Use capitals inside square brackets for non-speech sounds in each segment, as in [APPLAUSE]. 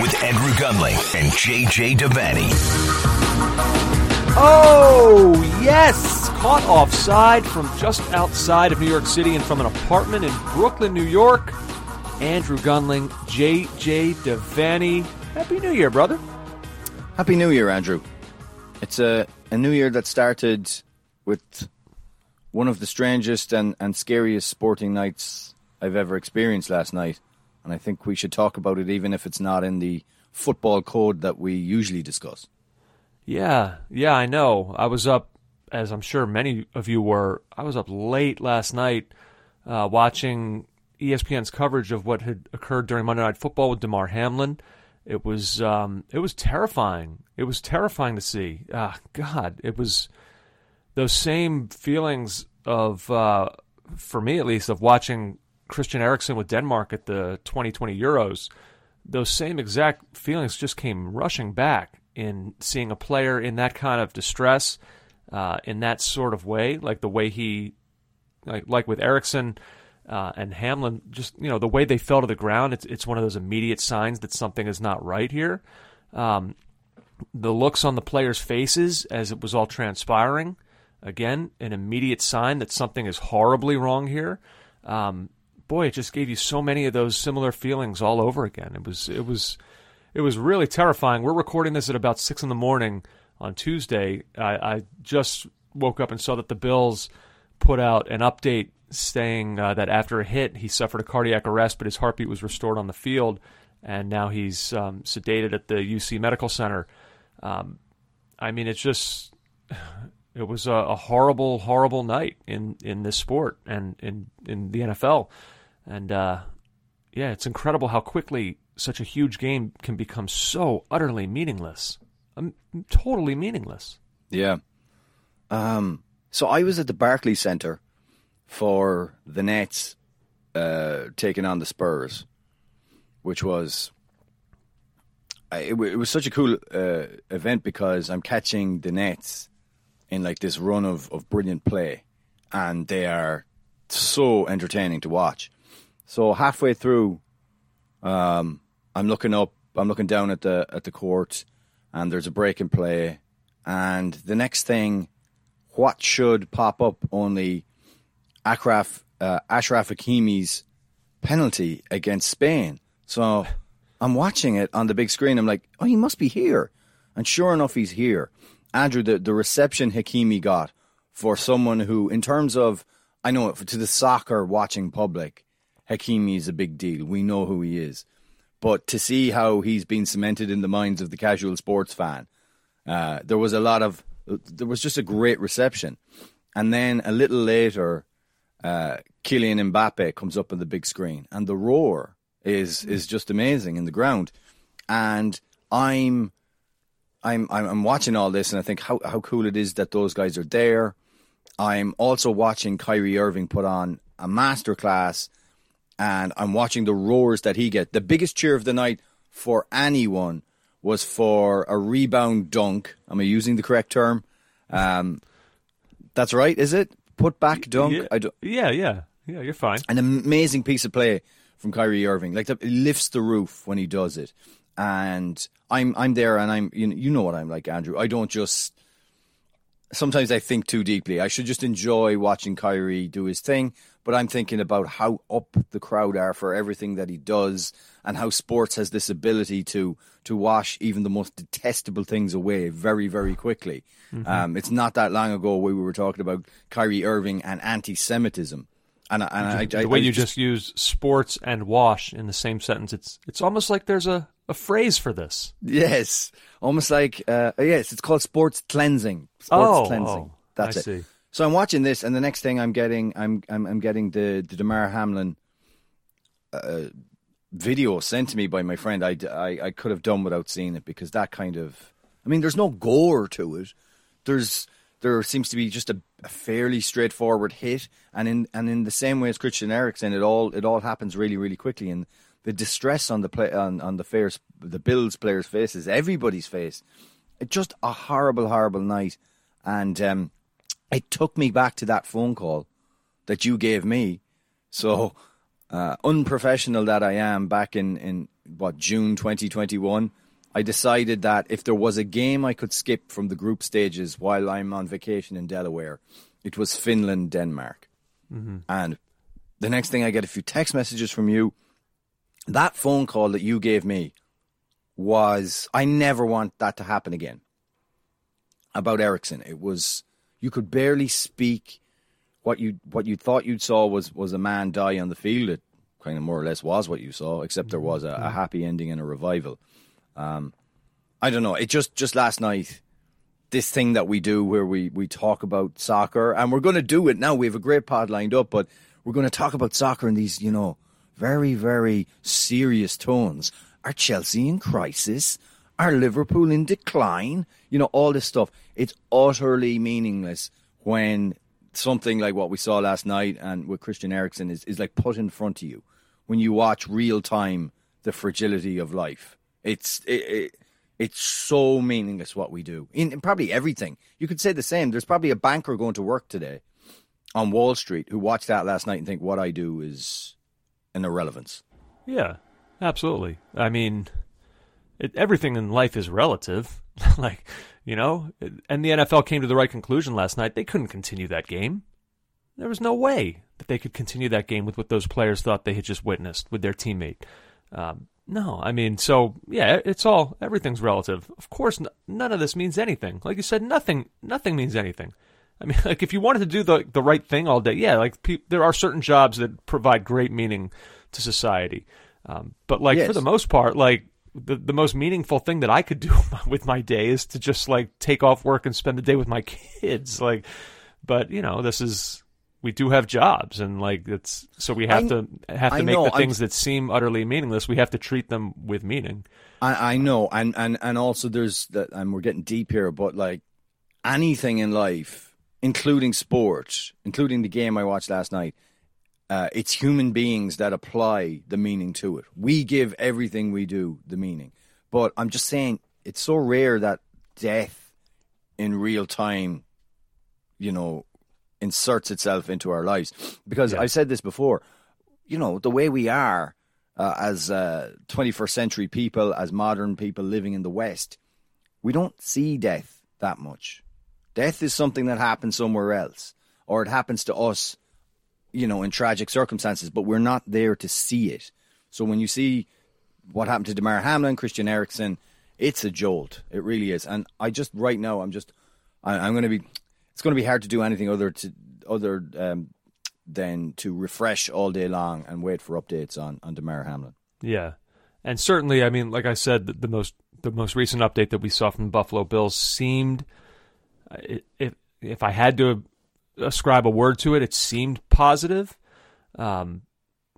with Andrew Gundling and JJ Devaney. Oh, yes! Caught offside from just outside of New York City and from an apartment in Brooklyn, New York. Andrew Gundling, JJ Devaney. Happy New Year, brother. Happy New Year, Andrew. It's a, a new year that started with one of the strangest and, and scariest sporting nights I've ever experienced last night. And I think we should talk about it even if it's not in the football code that we usually discuss. Yeah, yeah, I know. I was up, as I'm sure many of you were, I was up late last night uh, watching ESPN's coverage of what had occurred during Monday Night Football with Damar Hamlin. It was um, it was terrifying. It was terrifying to see. Ah, God, it was those same feelings of, uh, for me at least, of watching Christian Eriksen with Denmark at the 2020 Euros. Those same exact feelings just came rushing back in seeing a player in that kind of distress, uh, in that sort of way, like the way he, like like with Eriksen uh, and Hamlin, just you know the way they fell to the ground. It's it's one of those immediate signs that something is not right here. Um, the looks on the players' faces as it was all transpiring, again, an immediate sign that something is horribly wrong here. Um, boy, it just gave you so many of those similar feelings all over again. It was it was it was really terrifying. We're recording this at about six in the morning on Tuesday. I, I just woke up and saw that the Bills put out an update saying uh, that after a hit, he suffered a cardiac arrest, but his heartbeat was restored on the field, and now he's um, sedated at the UC Medical Center. Um, I mean, it's just [SIGHS] it was a, a, horrible, horrible night in, in this sport and in in the NFL, and uh, yeah, it's incredible how quickly such a huge game can become so utterly meaningless, um, totally meaningless. Yeah. Um. So I was at the Barclays Center for the Nets uh, taking on the Spurs, which was it, it was such a cool uh, event because I'm catching the Nets in like this run of, of brilliant play, and they are so entertaining to watch. So halfway through, um, I'm looking up, I'm looking down at the at the court, and there's a break in play, and the next thing, what should pop up only Achraf uh, Ashraf Hakimi's penalty against Spain. So I'm watching it on the big screen. I'm like, oh, he must be here, and sure enough, he's here. Andrew, the, the reception Hakimi got for someone who, in terms of, I know it to the soccer watching public, Hakimi is a big deal. We know who he is. But to see how he's been cemented in the minds of the casual sports fan, uh, there was a lot of, there was just a great reception. And then a little later, uh, Kylian Mbappe comes up on the big screen, and the roar is is just amazing in the ground. And I'm I'm I'm watching all this and I think how how cool it is that those guys are there. I'm also watching Kyrie Irving put on a masterclass and I'm watching the roars that he get. The biggest cheer of the night for anyone was for a rebound dunk. Am I using the correct term? Um, that's right, is it? Put back dunk. Yeah, yeah, yeah, yeah. You're fine. An amazing piece of play from Kyrie Irving. Like the, it lifts the roof when he does it, and I'm I'm there, and I'm you know, you know what I'm like, Andrew. I don't just. Sometimes I think too deeply. I should just enjoy watching Kyrie do his thing, but I'm thinking about how up the crowd are for everything that he does, and how sports has this ability to to wash even the most detestable things away very very quickly. Mm-hmm. Um, it's not that long ago where we were talking about Kyrie Irving and anti-Semitism, and, and I, the I, way I you just use sports and wash in the same sentence, it's it's almost like there's a, a phrase for this. Yes, almost like uh, yes, it's called sports cleansing. Sports oh, cleansing. oh, That's I it. see. So I'm watching this, and the next thing I'm getting, I'm I'm, I'm getting the the Damar Hamlin uh, video sent to me by my friend. I, I I could have done without seeing it because that kind of, I mean, there's no gore to it. There's there seems to be just a, a fairly straightforward hit, and in and in the same way as Christian Eriksen, it all it all happens really really quickly, and the distress on the play on on the players the Bills players' faces, everybody's face, it just a horrible horrible night, and um, it took me back to that phone call that you gave me. So uh, unprofessional that I am, back in in what June 2021. I decided that if there was a game I could skip from the group stages while I'm on vacation in Delaware, it was Finland Denmark. And the next thing I get a few text messages from you. That phone call that you gave me was I never want that to happen again. About Eriksen, it was you could barely speak. What you what you thought you saw was was a man die on the field. It kind of more or less was what you saw, except there was a, a happy ending and a revival. Um, I don't know. It just just last night, this thing that we do where we we talk about soccer, and we're going to do it now. We have a great pod lined up, but we're going to talk about soccer in these, you know, very very serious tones. Are Chelsea in crisis? Are Liverpool in decline? You know, all this stuff. It's utterly meaningless when something like what we saw last night and with Christian Eriksen is, is like put in front of you when you watch real time the fragility of life. It's it, it, it's so meaningless what we do in, in probably everything. You could say the same. There's probably a banker going to work today on Wall Street who watched that last night and think what I do is an irrelevance. Yeah, absolutely. I mean, it, everything in life is relative. [LAUGHS] like, you know, and the NFL came to the right conclusion last night. They couldn't continue that game. There was no way that they could continue that game with what those players thought they had just witnessed with their teammate. Um, no, I mean, so yeah, it's all everything's relative. Of course, n- none of this means anything. Like you said, nothing, nothing means anything. I mean, [LAUGHS] like if you wanted to do the the right thing all day, yeah, like pe- there are certain jobs that provide great meaning to society. Um, but like for the most part, like the the most meaningful thing that I could do [LAUGHS] with my day is to just like take off work and spend the day with my [LAUGHS] kids. Like, but you know, this is we do have jobs, and like it's so we have I- to have to I make know, the I'm- things that seem utterly meaningless. We have to treat them with meaning. I, I know, and, and and also there's that, and we're getting deep here, but like anything in life, including sport, including the game I watched last night, uh, it's human beings that apply the meaning to it. We give everything we do the meaning, but I'm just saying it's so rare that death in real time, you know, inserts itself into our lives. Because I've said this before, you know, the way we are uh, as uh, 21st century people, as modern people living in the West, we don't see death that much. Death is something that happens somewhere else, or it happens to us, you know, in tragic circumstances, but we're not there to see it. So when you see what happened to Damar Hamlin, Christian Eriksen, it's a jolt. It really is. And I just right now, I'm just, I, I'm going to be. It's going to be hard to do anything other to other um, than to refresh all day long and wait for updates on on Damar Hamlin. Yeah, and certainly, I mean, like I said, the, the most the most recent update that we saw from the Buffalo Bills seemed, if if I had to ascribe a word to it, it seemed positive. Um,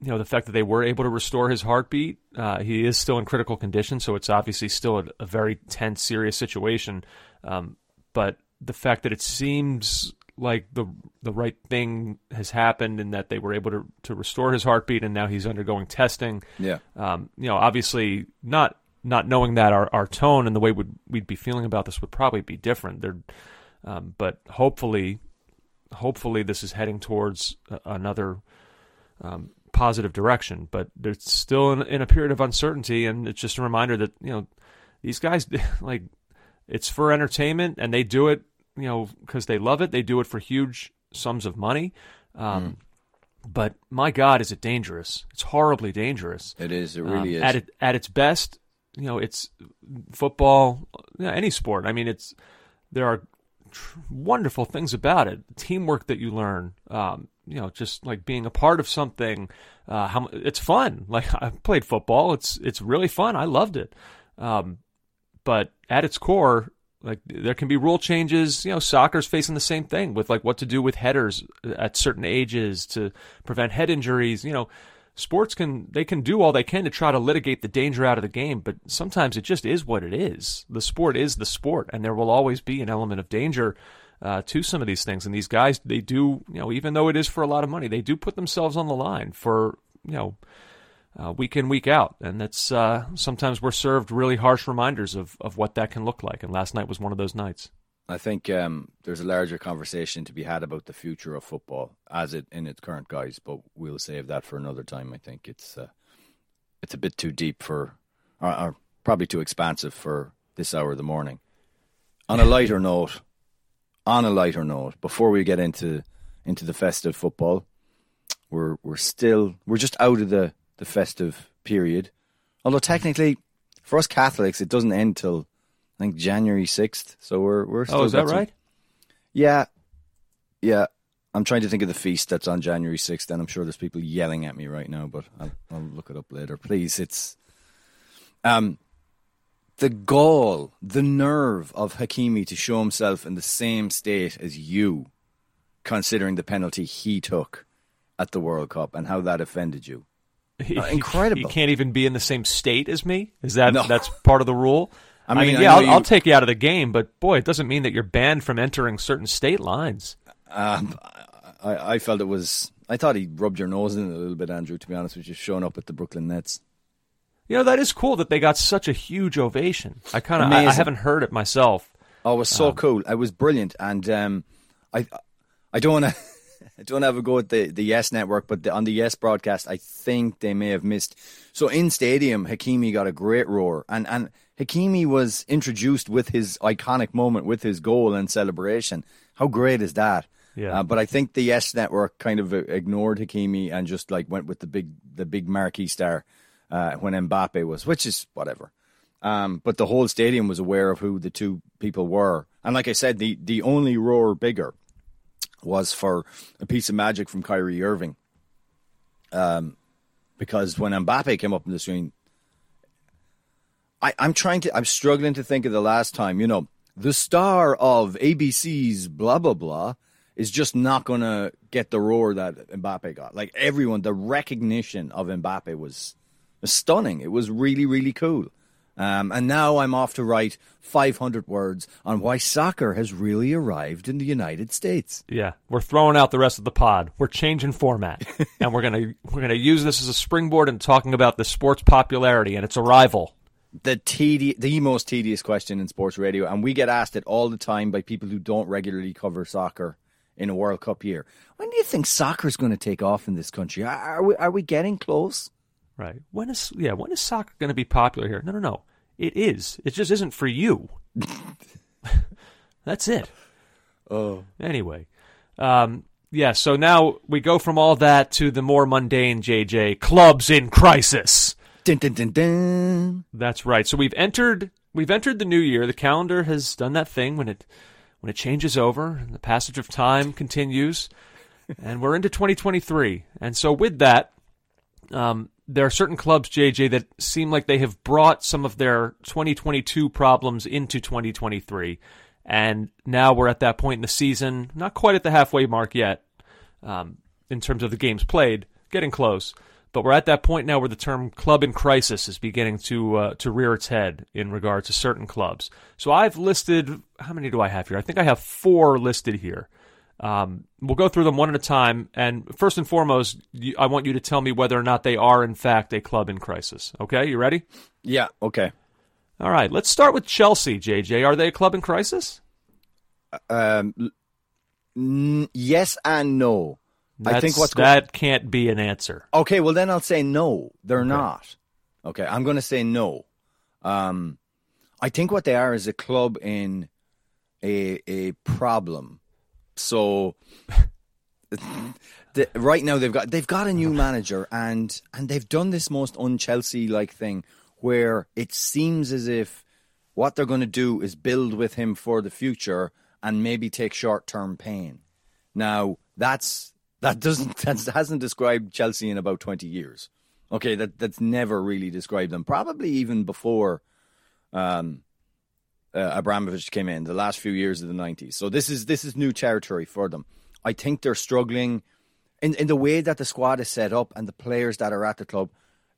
you know, the fact that they were able to restore his heartbeat. Uh, he is still in critical condition, so it's obviously still a, a very tense, serious situation. Um, but the fact that it seems like the the right thing has happened and that they were able to to restore his heartbeat and now he's undergoing testing. Yeah. Um, you know, obviously not not knowing that our, our tone and the way we'd we'd be feeling about this would probably be different. There, um, but hopefully, hopefully this is heading towards another um, positive direction, but it's still in, in a period of uncertainty, and it's just a reminder that you know these guys [LAUGHS] like it's for entertainment, and they do it you know because they love it. They do it for huge sums of money. Um, mm. But my God, is it dangerous? It's horribly dangerous. It is. It really um, is. At it, at its best, you know, it's football, you know, any sport. I mean, it's there are tr- wonderful things about it. Teamwork that you learn. Um, you know, just like being a part of something. Uh, how it's fun. [LAUGHS] Like I played football. It's it's really fun. I loved it. Um, but at its core, like there can be rule changes. You know, soccer's facing the same thing with like what to do with headers at certain ages to prevent head injuries. You know, sports can they can do all they can to try to litigate the danger out of the game, but sometimes it just is what it is. The sport is the sport, and there will always be an element of danger. Uh, to some of these things, and these guys, they do, you know, even though it is for a lot of money, they do put themselves on the line for, you know, uh, week in week out, and that's uh, sometimes we're served really harsh reminders of of what that can look like. And last night was one of those nights. I think um, there's a larger conversation to be had about the future of football as it in its current guise, but we'll save that for another time. I think it's uh, it's a bit too deep for, or, or probably too expansive for this hour of the morning. On a lighter note, on a lighter note, before we get into into the festive football, we're we're still we're just out of the the festive period. Although technically, for us Catholics, it doesn't end till I think January sixth. So we're we're still. Oh, is that some, right? Yeah, yeah. I'm trying to think of the feast that's on January sixth, and I'm sure there's people yelling at me right now, but I'll, I'll look it up later. Please, it's um the gall, the nerve of Hakimi to show himself in the same state as you, considering the penalty he took at the World Cup and how that offended you. Uh, incredible. You can't even be in the same state as me. Is that no. that's part of the rule? I mean, I mean yeah, I'll, I'll, take you out of the game, but boy, it doesn't mean that you're banned from entering certain state lines. Um, I, I felt it was. I thought he rubbed your nose in it a little bit, Andrew. To be honest, with you, showing up at the Brooklyn Nets. You know that is cool that they got such a huge ovation. I kind of I, I, haven't heard it myself. Oh, it was so um, cool. It was brilliant, and um, I I don't want to. [LAUGHS] I don't have a go at the, the Yes Network, but the, on the Yes broadcast, I think they may have missed. So in stadium, Hakimi got a great roar, and and Hakimi was introduced with his iconic moment, with his goal and celebration. How great is that? Yeah. Uh, but I think the Yes Network kind of ignored Hakimi and just like went with the big the big marquee star uh, when Mbappe was, which is whatever. Um, but the whole stadium was aware of who the two people were, and like I said, the the only roar bigger was for a piece of magic from Kyrie Irving. Um, because when Mbappe came up on the screen, I, I'm trying to, I'm struggling to think of the last time, you know, the star of ABC's blah, blah, blah is just not going to get the roar that Mbappe got. Like everyone, the recognition of Mbappe was, was stunning. It was really, really cool. Um, and now I'm off to write 500 words on why soccer has really arrived in the United States. Yeah, we're throwing out the rest of the pod. We're changing format, [LAUGHS] and we're gonna we're gonna use this as a springboard and talking about the sport's popularity and its arrival. The tedi- the most tedious question in sports radio, and we get asked it all the time by people who don't regularly cover soccer in a World Cup year. When do you think soccer is going to take off in this country? Are we are we getting close? Right. When is yeah? When is soccer going to be popular here? No, no, no. It is. It just isn't for you. [LAUGHS] That's it. Oh. Anyway, um, yeah. So now we go from all that to the more mundane JJ clubs in crisis. Dun, dun, dun, dun. That's right. So we've entered we've entered the new year. The calendar has done that thing when it when it changes over and the passage of time continues, and we're into 2023. And so with that, um, there are certain clubs, JJ, that seem like they have brought some of their 2022 problems into 2023. And now we're at that point in the season, not quite at the halfway mark yet um, in terms of the games played, getting close. But we're at that point now where the term club in crisis is beginning to uh, to rear its head in regard to certain clubs. So I've listed, how many do I have here? I think I have four listed here. Um, we'll go through them one at a time. And first and foremost, I want you to tell me whether or not they are, in fact, a club in crisis. Okay, you ready? Yeah, okay. All right, let's start with Chelsea, JJ. Are they a club in crisis? Um, n- yes and no. That's, I think what's go- that can't be an answer. Okay, well then I'll say no. They're not. Okay, I'm going to say no. Um, I think what they are is a club in a a problem. So [LAUGHS] the, right now they've got they've got a new manager and and they've done this most un Chelsea like thing where it seems as if what they're going to do is build with him for the future and maybe take short term pain. Now that's that doesn't [LAUGHS] that hasn't described Chelsea in about twenty years. Okay, that that's never really described them. Probably even before um, uh, Abramovich came in, the last few years of the nineties. So this is this is new territory for them. I think they're struggling in in the way that the squad is set up and the players that are at the club.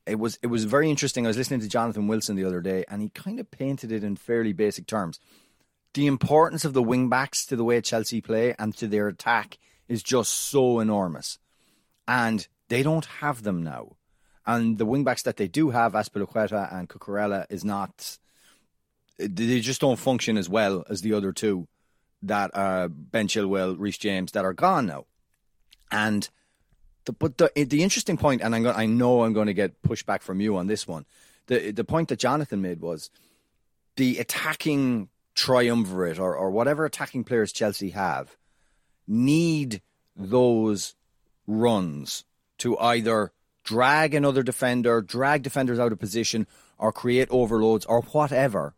It was it was very interesting. I was listening to Jonathan Wilson the other day, and he kind of painted it in fairly basic terms. The importance of the wing backs to the way Chelsea play and to their attack is just so enormous, and they don't have them now. And the wingbacks that they do have, Azpilicueta and Cucurella, is not. They just don't function as well as the other two that uh, Ben Chilwell, Reece James, that are gone now. And the, but the the interesting point, and I'm going, I know I'm going to get pushback from you on this one. The the point that Jonathan made was the attacking triumvirate or, or whatever attacking players Chelsea have need those runs to either drag another defender, drag defenders out of position, or create overloads or whatever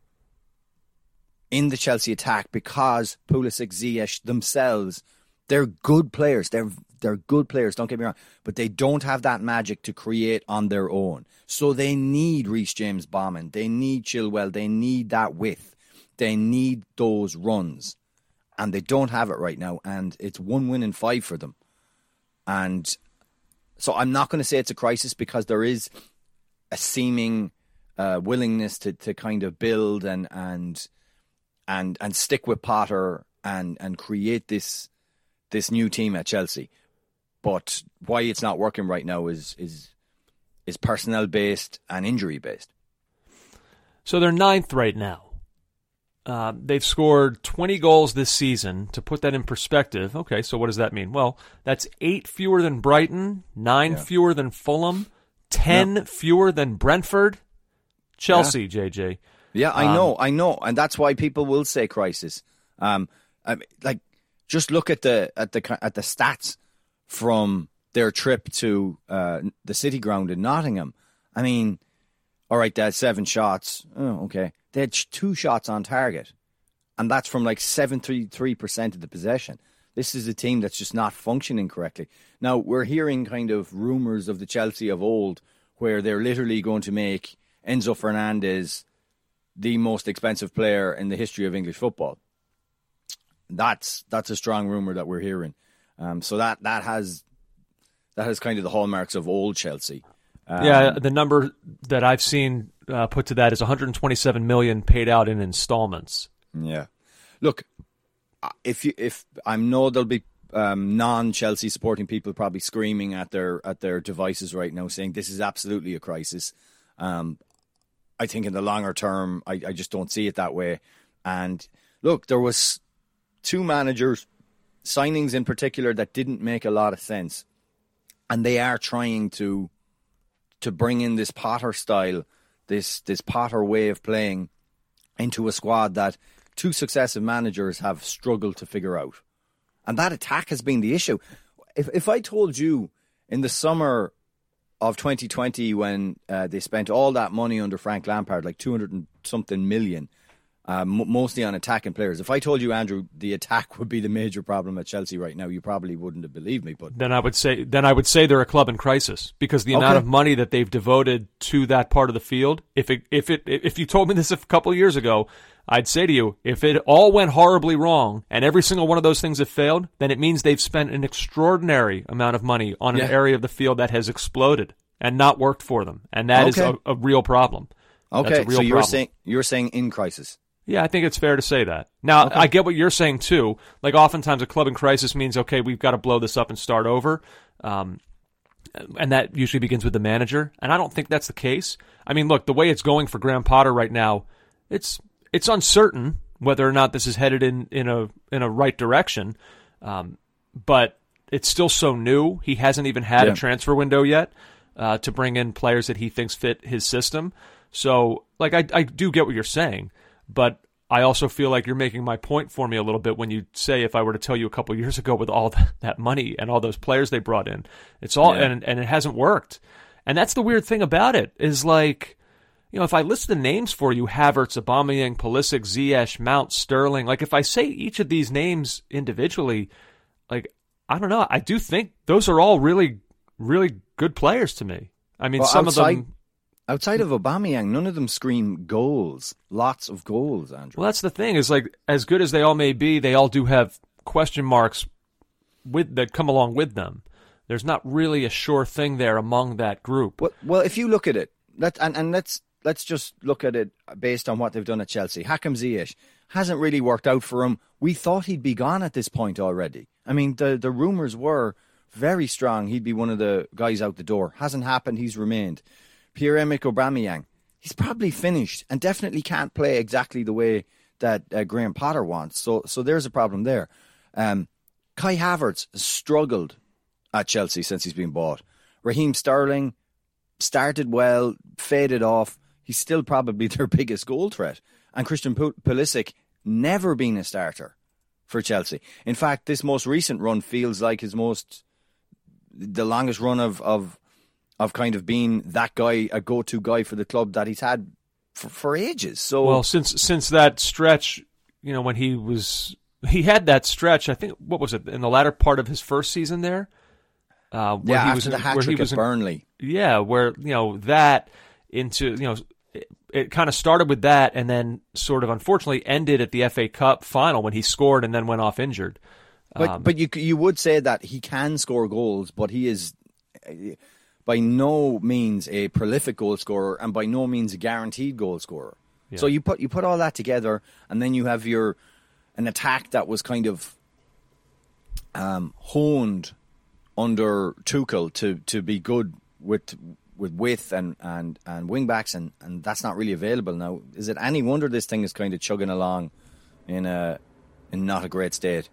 in the Chelsea attack because Pulisic, Ziyech themselves, they're good players. They're they're good players. Don't get me wrong, but they don't have that magic to create on their own. So they need Reece James bombing. They need Chilwell. They need that width. They need those runs, and they don't have it right now. And it's one win in five for them. And so I'm not going to say it's a crisis because there is a seeming uh, willingness to to kind of build and and and and stick with Potter and and create this this new team at Chelsea. But why it's not working right now is is is personnel based and injury based. So they're ninth right now. Uh, they've scored 20 goals this season. To put that in perspective, okay, so what does that mean? Well, that's eight fewer than Brighton, nine Yeah. fewer than Fulham, 10 fewer than Brentford, Chelsea, JJ. Yeah, I Um, know, I know, and that's why people will say crisis. Um, I mean, like just look at the at the at the stats from their trip to uh, the City Ground in Nottingham. I mean, all right, they had seven shots. Oh, okay, they had two shots on target, and that's from like seventy three percent of the possession. This is a team that's just not functioning correctly. Now we're hearing kind of rumors of the Chelsea of old, where they're literally going to make Enzo Fernandez the most expensive player in the history of English football. That's that's a strong rumor that we're hearing. Um, so that that has that has kind of the hallmarks of old Chelsea. Um, yeah, the number that I've seen uh, put to that is 127 million paid out in installments. Yeah. Look, if you if I know there'll be um, non-Chelsea supporting people probably screaming at their at their devices right now, saying this is absolutely a crisis. Um, I think in the longer term, I, I just don't see it that way. And look, there was two managers signings in particular that didn't make a lot of sense, and they are trying to to bring in this Potter style, this this Potter way of playing into a squad that two successive managers have struggled to figure out. And that attack has been the issue. If if I told you in the summer of 2020 when uh, they spent all that money under Frank Lampard, like 200 and something million, uh, m- mostly on attacking players. If I told you, Andrew, the attack [LAUGHS] would be the major problem at Chelsea right now, you probably wouldn't have believed me. But Then I would say then I would say they're a club in crisis because the amount of money that they've devoted to that part of the field. If it if it if you told me this a couple of years ago, I'd say to you, if it all went horribly wrong and every single one of those things have failed, then it means they've spent an extraordinary amount of money on an area of the field that has exploded and not worked for them, and that is Okay. a, a real problem. That's okay, a real so you're problem. saying you're saying in crisis. Yeah, I think it's fair to say that. Now, I get what you're saying too. Like, oftentimes a club in crisis means, okay, we've got to blow this up and start over. Um, and that usually begins with the manager. And I don't think that's the case. I mean, look, the way it's going for Graham Potter right now, it's it's uncertain whether or not this is headed in, in a in a right direction. Um, but it's still so new. He hasn't even had Yeah. a transfer window yet uh, to bring in players that he thinks fit his system. So, like, I, I do get what you're saying, but I also feel like you're making my point for me a little bit when you say if I were to tell you a couple years ago with all that, [LAUGHS] that money and all those players they brought in, it's all Yeah. and and it hasn't worked. And that's the weird thing about it is like, you know, if I list the names for you, Havertz, Aubameyang, Pulisic, Ziyech, Mount, Sterling, like if I say each of these names individually, like I don't know, I do think those are all really, really good players to me. I mean, Well, some outside- of them. Outside of Aubameyang, none of them scream goals. Lots of goals, Andrew. Well, that's the thing is like as good as they all may be, they all do have question marks with that come along with them. There's not really a sure thing there among that group. Well, well, if you look at it, let and, and let's let's just look at it based on what they've done at Chelsea. Hakim Ziyech hasn't really worked out for him. We thought he'd be gone at this point already. I mean, the the rumors were very strong he'd be one of the guys out the door. Hasn't happened. He's remained. Pierre-Emerick Aubameyang, he's probably finished and definitely can't play exactly the way that uh, Graham Potter wants. So so there's a problem there. Um, Kai Havertz has struggled at Chelsea since he's been bought. Raheem Sterling started well, faded off. He's still probably [LAUGHS] their biggest goal threat. And Christian Pu- Pulisic never been a starter for Chelsea. In fact, this most recent run feels like his most the longest run of of of kind of being that guy, a go-to guy for the club that he's had for, for ages. So Well, since since that stretch, you know, when he was he had that stretch, I think what was it in the latter part of his first season there? Uh, where yeah, he after was the hat where he trick was at in- Burnley. Yeah, where you know that into you know it, it kind of started with that, and then sort of unfortunately ended at the FA Cup final when he scored and then went off injured. But Um, but you you would say that he can score goals, but he is by no means a prolific goal scorer, and by no means a guaranteed goal scorer. So you put you put all that together, and then you have your an attack that was kind of um, honed under Tuchel to to be good with with width and and and wing backs, and and that's not really available now. Is it any wonder this thing is kind of chugging along in a in not a great state?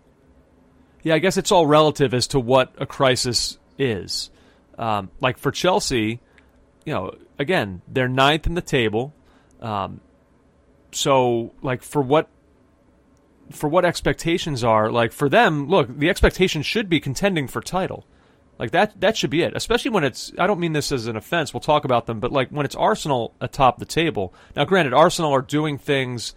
Yeah, I guess it's all relative as to what a crisis is. Um, like for Chelsea, you know, again, they're ninth in the table. Um, so, like, for what for what expectations are like for them? Look, the expectation should be contending for title. Like that that should be it. Especially when it's I don't mean this as an offense. We'll talk about them, but like when it's Arsenal atop the table. Now, granted, Arsenal are doing things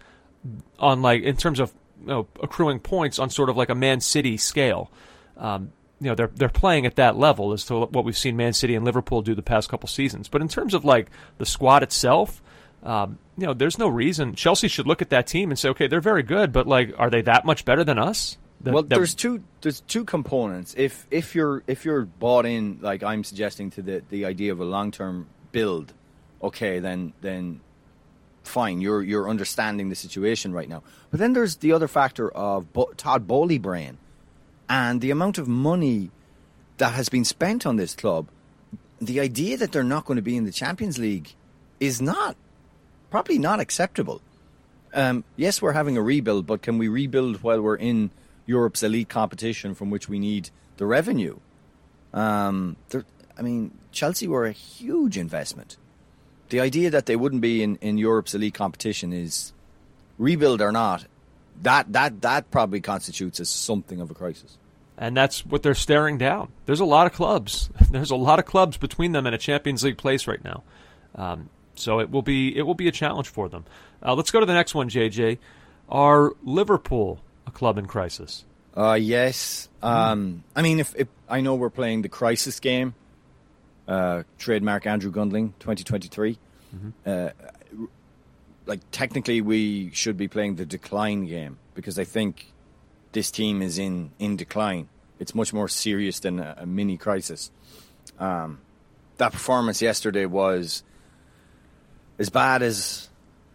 on like in terms of you know, accruing points on sort of like a Man City scale. Um, you know they're they're playing at that level as to what we've seen Man City and Liverpool do the past couple seasons. But in terms of like the squad itself, um, you know, there's no reason Chelsea should look at that team and say, okay, they're very good, but like, are they that much better than us? That- well, that- there's two there's two components. If if you're if you're bought in, like I'm suggesting to the the idea of a long term build, okay, then then fine. You're you're understanding the situation right now. But then there's the other factor of Bo- Todd Boehly brain and the amount of money that has been spent on this club. The idea that they're not going to be in the Champions League is not probably not acceptable. Um, yes, we're having a rebuild, but can we rebuild while we're in Europe's elite competition from which we need the revenue? Um, I mean, Chelsea were a huge investment. The idea that they wouldn't be in, in Europe's elite competition is rebuild or not. That that that probably constitutes as something of a crisis. and that's what they're staring down. There's a lot of clubs. [LAUGHS] There's a lot of clubs between them in a Champions League place right now. Um, so it will be it will be a challenge for them. Uh, let's go to the next one, JJ. Are Liverpool a club in crisis? Uh, yes. Um, I mean, if, if I know we're playing the crisis game, uh, trademark Andrew Gundling, 2023. Uh, like technically, we should be playing the decline game because I think this team is in in decline. It's much more serious than a, a mini crisis. Um, that performance yesterday was as bad as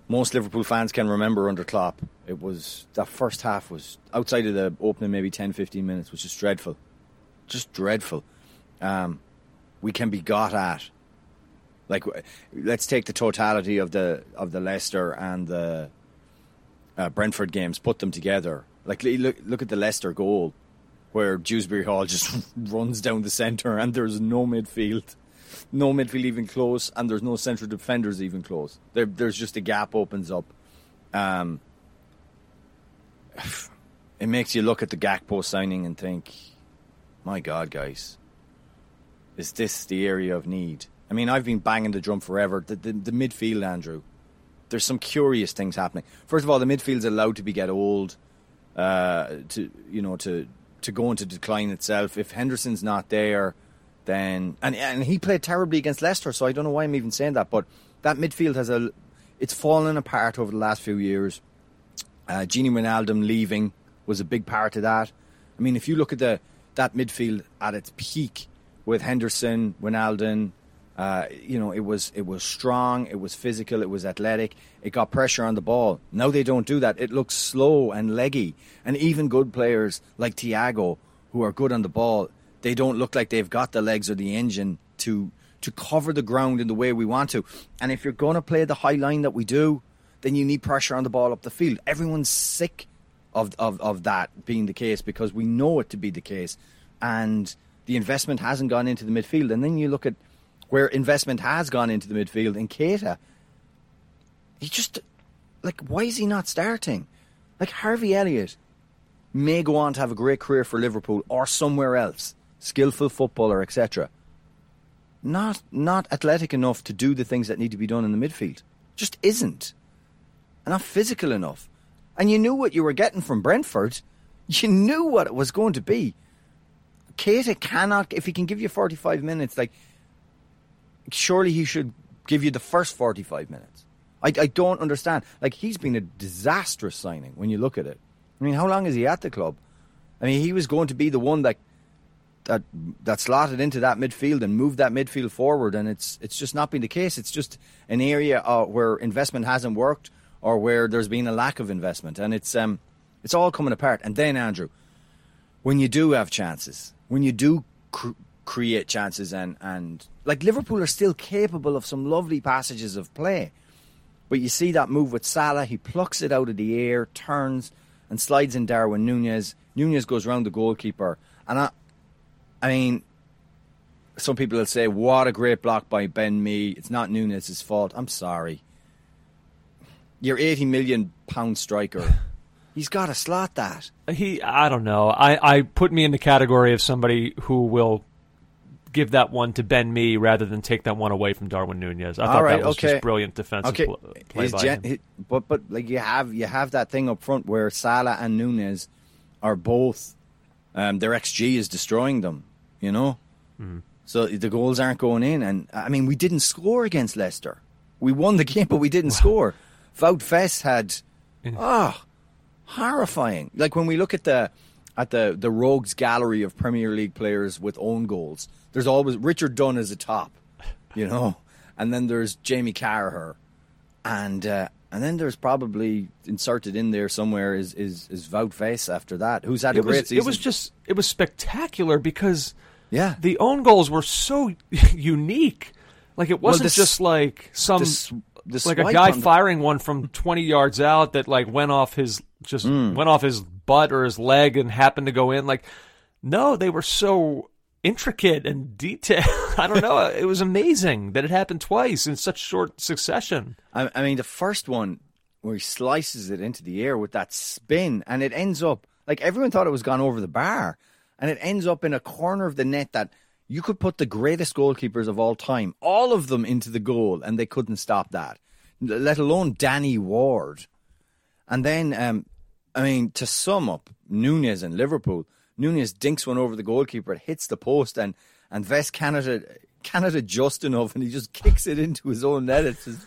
most Liverpool fans can remember under Klopp. It was that first half was outside of the opening maybe 10 15 minutes was just dreadful. Just dreadful. Um, we can be got at. Like let's take the totality of the of the Leicester and the uh, Brentford games, put them together. Like look look at the Leicester goal. where Dewsbury Hall just [LAUGHS] runs down the centre and there's no midfield, no midfield even close, and there's no central defenders even close. There, there's just a gap opens up. Um, [SIGHS] it makes you look at the Gakpo signing and think, my God, guys, is this the area of need? I mean, I've been banging the drum forever. The, the, the midfield, Andrew, there's some curious things happening. First of all, the midfield's allowed to be get old, uh, to you know, to to go into decline itself. If Henderson's not there, then and and he played terribly against Leicester, so I don't know why I'm even saying that. But that midfield has a, it's fallen apart over the last few years. Uh, Gini Wijnaldum leaving was a big part of that. I mean, if you look at the that midfield at its peak with Henderson, Wijnaldum, uh, you know, it was it was strong, it was physical, it was athletic. It got pressure on the ball. Now they don't do that. It looks slow and leggy. And even good players like Thiago, who are good on the ball, they don't look like they've got the legs or the engine to to cover the ground in the way we want to. And if you're going to play the high line that we do, then you need pressure on the ball up the field. Everyone's sick of of of that being the case because we know it to be the case, and the investment hasn't gone into the midfield. And then you look at where investment has gone into the midfield in Keita, he just like why is he not starting? Like Harvey Elliott may go on to have a great career for Liverpool or somewhere else, skillful footballer, etc. Not not athletic enough to do the things that need to be done in the midfield. Just isn't. And not physical enough. And you knew what you were getting from Brentford. You knew what it was going to be. Keita cannot if he can give you forty five minutes, like surely he should give you the first 45 minutes. I, I don't understand. Like, he's been a disastrous signing when you look at it. I mean, how long is he at the club? I mean, he was going to be the one that that that slotted into that midfield and moved that midfield forward, and it's it's just not been the case. It's just an area uh, where investment hasn't worked, or where there's been a lack of investment, and it's um it's all coming apart. And then Andrew, when you do have chances, when you do cr- create chances and, and like Liverpool are still capable of some lovely passages of play. But you see that move with Salah, he plucks it out of the air, turns and slides in Darwin Nunez. Nunez goes round the goalkeeper. And I I mean some people will say, What a great block by Ben Mee. It's not Nunez's fault. I'm sorry. You're eighty million pound striker. [LAUGHS] He's got to slot that. He, I don't know. I, I put me in the category of somebody who will give that one to Ben Mee rather than take that one away from Darwin Nunez. I thought right, that was okay. just brilliant defensive Okay, pl- play His by gen- him. hi- but but like you have you have that thing up front where Salah and Nunez are both um, their xG is destroying them. You know, Mm-hmm. so the goals aren't going in, and I mean we didn't score against Leicester. We won the game, but we didn't score. Wout Faes had ah horrifying. Like when we look at the at the the rogues gallery of Premier League players with own goals, there's always Richard Dunne is a top, you know, [LAUGHS] and then there's Jamie Carragher, and uh, and then there's probably inserted in there somewhere is is is Wout Faes after that, who's had a It great was, season. it was just it was spectacular because yeah. the own goals were so [LAUGHS] unique. Like it wasn't this- just like some the s- the like a guy the- firing one from 20 yards out that like went off his just Mm. went off his butt or his leg and happened to go in like no they were so intricate and detailed. [LAUGHS] I don't know. [LAUGHS] It was amazing that it happened twice in such short succession. I, I mean, the first one where he slices it into the air with that spin, and it ends up like everyone thought it was gone over the bar, and it ends up in a corner of the net that you could put the greatest goalkeepers of all time, all of them into the goal, and they couldn't stop that, let alone Danny Ward. And then, um, I mean, to sum up, Nunez and Liverpool, Nunez dinks one over the goalkeeper, it hits the post, and and Vest Canada cannot adjust enough, and he just kicks it into his own net. It's just,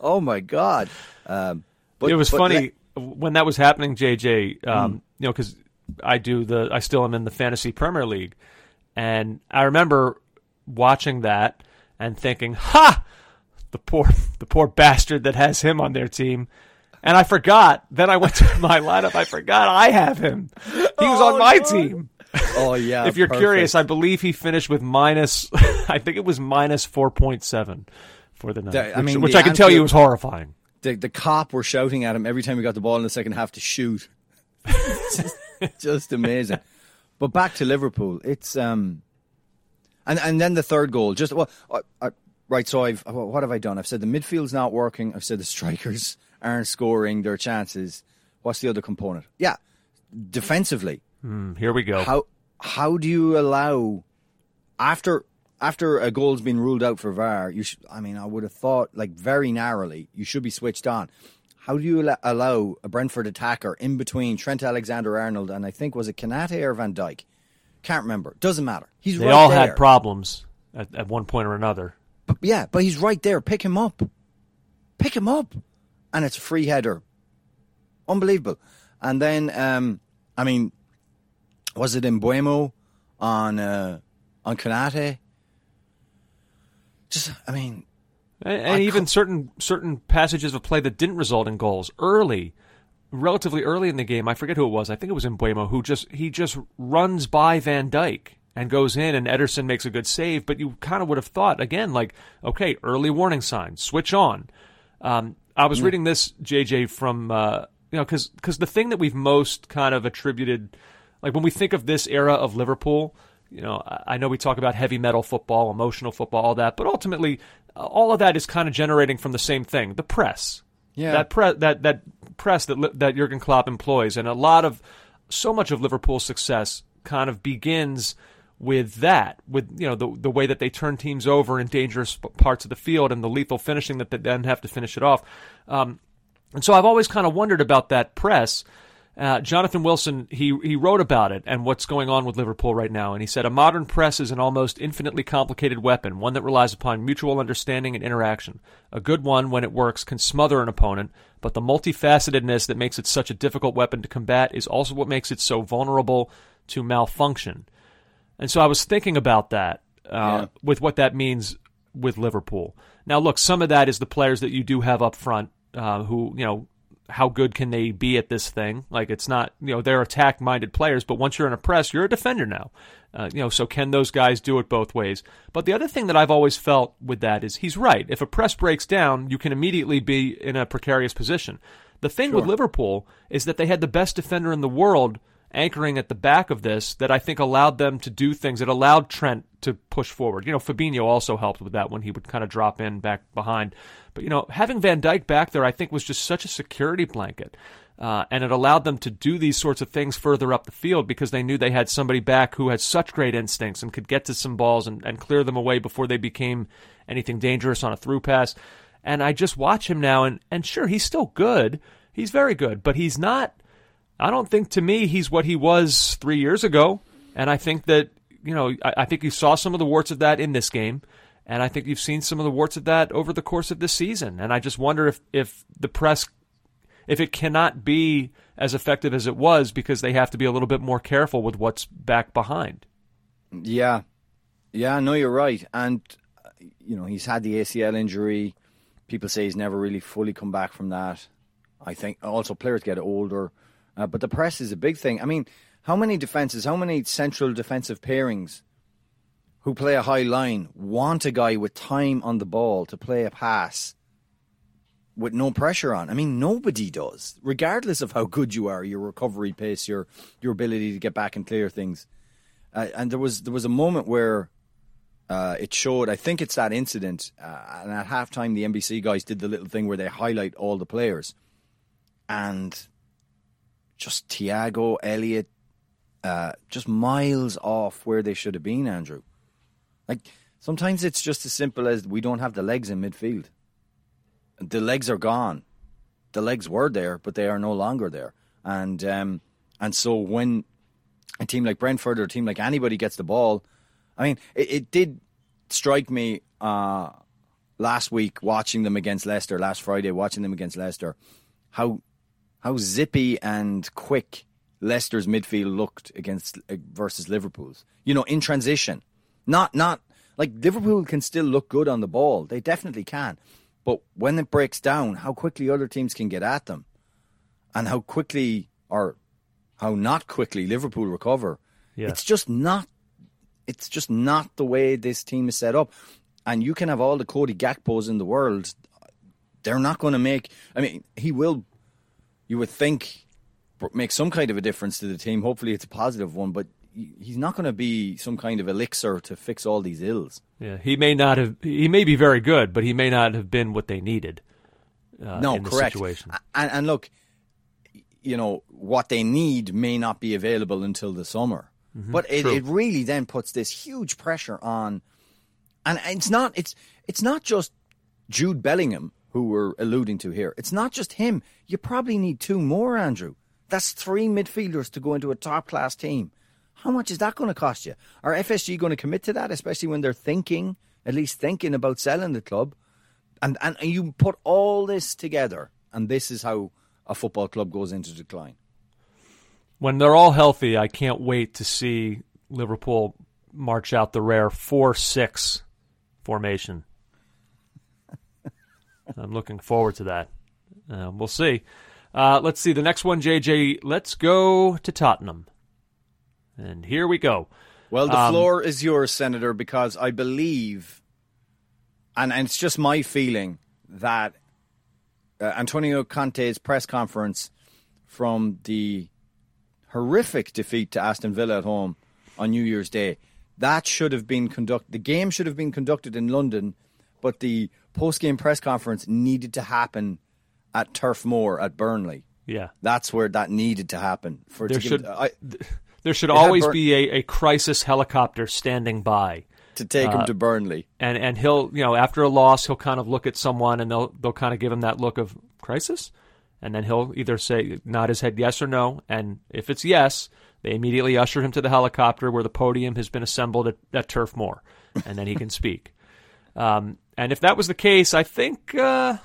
oh my god! Um, but it was funny le- when that was happening jj um, Mm. you know because i do the i still am in the fantasy premier league and i remember watching that and thinking ha the poor [LAUGHS] the poor bastard that has him on their team and i forgot then i went to [LAUGHS] my lineup i forgot i have him he was on my team oh yeah. if you're perfect. curious i believe he finished with minus [LAUGHS] i think it was minus 4.7 for the night The- I mean, which i can tell you was horrifying the the Kop were shouting at him every time he got the ball in the second half to shoot. [LAUGHS] just, just amazing. But back to Liverpool, it's um, and and then the third goal. Just well, I, I, right. So I've what have I done? I've said the midfield's not working. I've said the strikers aren't scoring their chances. What's the other component? Yeah, defensively. Mm, here we go. How how do you allow after after a goal's been ruled out for VAR? You should. I mean, I would have thought like very narrowly you should be switched on. How do you allow a Brentford attacker in between Trent Alexander-Arnold and I think was it Konate or Van Dijk? Can't remember. Doesn't matter. He's they right all there. had problems at, at one point or another. But yeah, but he's right there. Pick him up. Pick him up. And it's a free header. Unbelievable. And then, um, I mean, was it in Mbeumo on uh, on Konate? Just, I mean, and, and even certain certain passages of play that didn't result in goals early, relatively early in the game. I forget who it was. I think it was Mbeumo who just he just runs by Van Dijk and goes in, and Ederson makes a good save. But you kind of would have thought again, like, okay, early warning sign, switch on. Um, I was reading this JJ from uh, you know because because the thing that we've most kind of attributed, like when we think of this era of Liverpool. You know, I know we talk about heavy metal football, emotional football, all that, but ultimately, all of that is kind of generating from the same thing: the press. Yeah. That pre- that that press that that Jurgen Klopp employs, and a lot of so much of Liverpool's success kind of begins with that, with you know the the way that they turn teams over in dangerous parts of the field and the lethal finishing that they then have to finish it off. Um, and so I've always kind of wondered about that press. Uh, Jonathan Wilson, he he wrote about it and what's going on with Liverpool right now, and he said a modern press is an almost infinitely complicated weapon, one that relies upon mutual understanding and interaction. A good one, when it works, can smother an opponent, but the multifacetedness that makes it such a difficult weapon to combat is also what makes it so vulnerable to malfunction. And so I was thinking about that uh, Yeah. with what that means with Liverpool. Now, look, some of that is the players that you do have up front, uh, who you know how good can they be at this thing? Like it's not, you know, they're attack-minded players, but once you're in a press, you're a defender now. Uh, you know, so can those guys do it both ways? But the other thing that I've always felt with that is he's right. If a press breaks down, you can immediately be in a precarious position. The thing with Liverpool is that they had the best defender in the world anchoring at the back of this that I think allowed them to do things. It allowed Trent to push forward. You know, Fabinho also helped with that when he would kind of drop in back behind. But you know, having Van Dijk back there, I think was just such a security blanket. Uh, and it allowed them to do these sorts of things further up the field because they knew they had somebody back who had such great instincts and could get to some balls and, and clear them away before they became anything dangerous on a through pass. And I just watch him now, and, and sure, he's still good. He's very good, but he's not. I don't think to me he's what he was three years ago. And I think that, you know, I, I think you saw some of the warts of that in this game. And I think you've seen some of the warts of that over the course of this season. And I just wonder if, if the press, if it cannot be as effective as it was because they have to be a little bit more careful with what's back behind. Yeah, yeah, no, you're right. And you know, he's had the ACL injury. People say he's never really fully come back from that. I think also players get older, uh, but the press is a big thing. I mean, how many defenses, how many central defensive pairings who play a high line want a guy with time on the ball to play a pass with no pressure on? I mean, nobody does, regardless of how good you are, your recovery pace, your your ability to get back and clear things. Uh, and there was there was a moment where uh, it showed. I think it's that incident, uh, and at halftime, the NBC guys did the little thing where they highlight all the players, and just Thiago, Elliott, uh, just miles off where they should have been. Andrew, like sometimes it's just as simple as we don't have the legs in midfield. The legs are gone. The legs were there, but they are no longer there, and um, and so when a team like Brentford or a team like anybody gets the ball. I mean, it, it did strike me uh, last week watching them against Leicester, last Friday watching them against Leicester, how how zippy and quick Leicester's midfield looked against uh, versus Liverpool's. You know, in transition, not not like Liverpool can still look good on the ball. They definitely can, but when it breaks down, how quickly other teams can get at them, and how quickly or how not quickly Liverpool recover. Yeah. It's just not. It's just not the way this team is set up. And you can have all the Cody Gakpos in the world. They're not going to make. I mean, he will. You would think make some kind of a difference to the team. Hopefully, it's a positive one. But he's not going to be some kind of elixir to fix all these ills. Yeah, he may not have. He may be very good, but he may not have been what they needed. Uh, no, in the correct. Situation. And, and look, you know what they need may not be available until the summer, but it, True. it really then puts this huge pressure on. And it's not it's it's not just Jude Bellingham who we're alluding to here. It's not just him. You probably need two more, Andrew. That's three midfielders to go into a top class team. How much is that going to cost you? Are FSG going to commit to that, especially when they're thinking, at least thinking about selling the club? And and you put all this together, and this is how a football club goes into decline. when they're all healthy, I can't wait to see Liverpool march out the rare four-six formation. I'm looking forward to that. Uh, we'll see. Uh, let's see the next one, JJ. Let's go to Tottenham, and here we go. Well, the Um, floor is yours, Senator, because I believe, and, and it's just my feeling that uh, Antonio Conte's press conference from the horrific defeat to Aston Villa at home on New Year's Day, that should have been conducted. The game should have been conducted in London, but the post-game press conference needed to happen at Turf Moor at Burnley. Yeah, That's where that needed to happen. For there to, give- should I, there should always Bur- be a, a crisis helicopter standing by. to take Uh, him to Burnley. and and he'll you know after a loss he'll kind of look at someone and they'll they'll kind of give him that look of crisis and then he'll either say nod his head yes or no and if it's yes they immediately usher him to the helicopter where the podium has been assembled at, at turf moor and then he can [LAUGHS] speak um, and if that was the case i think uh,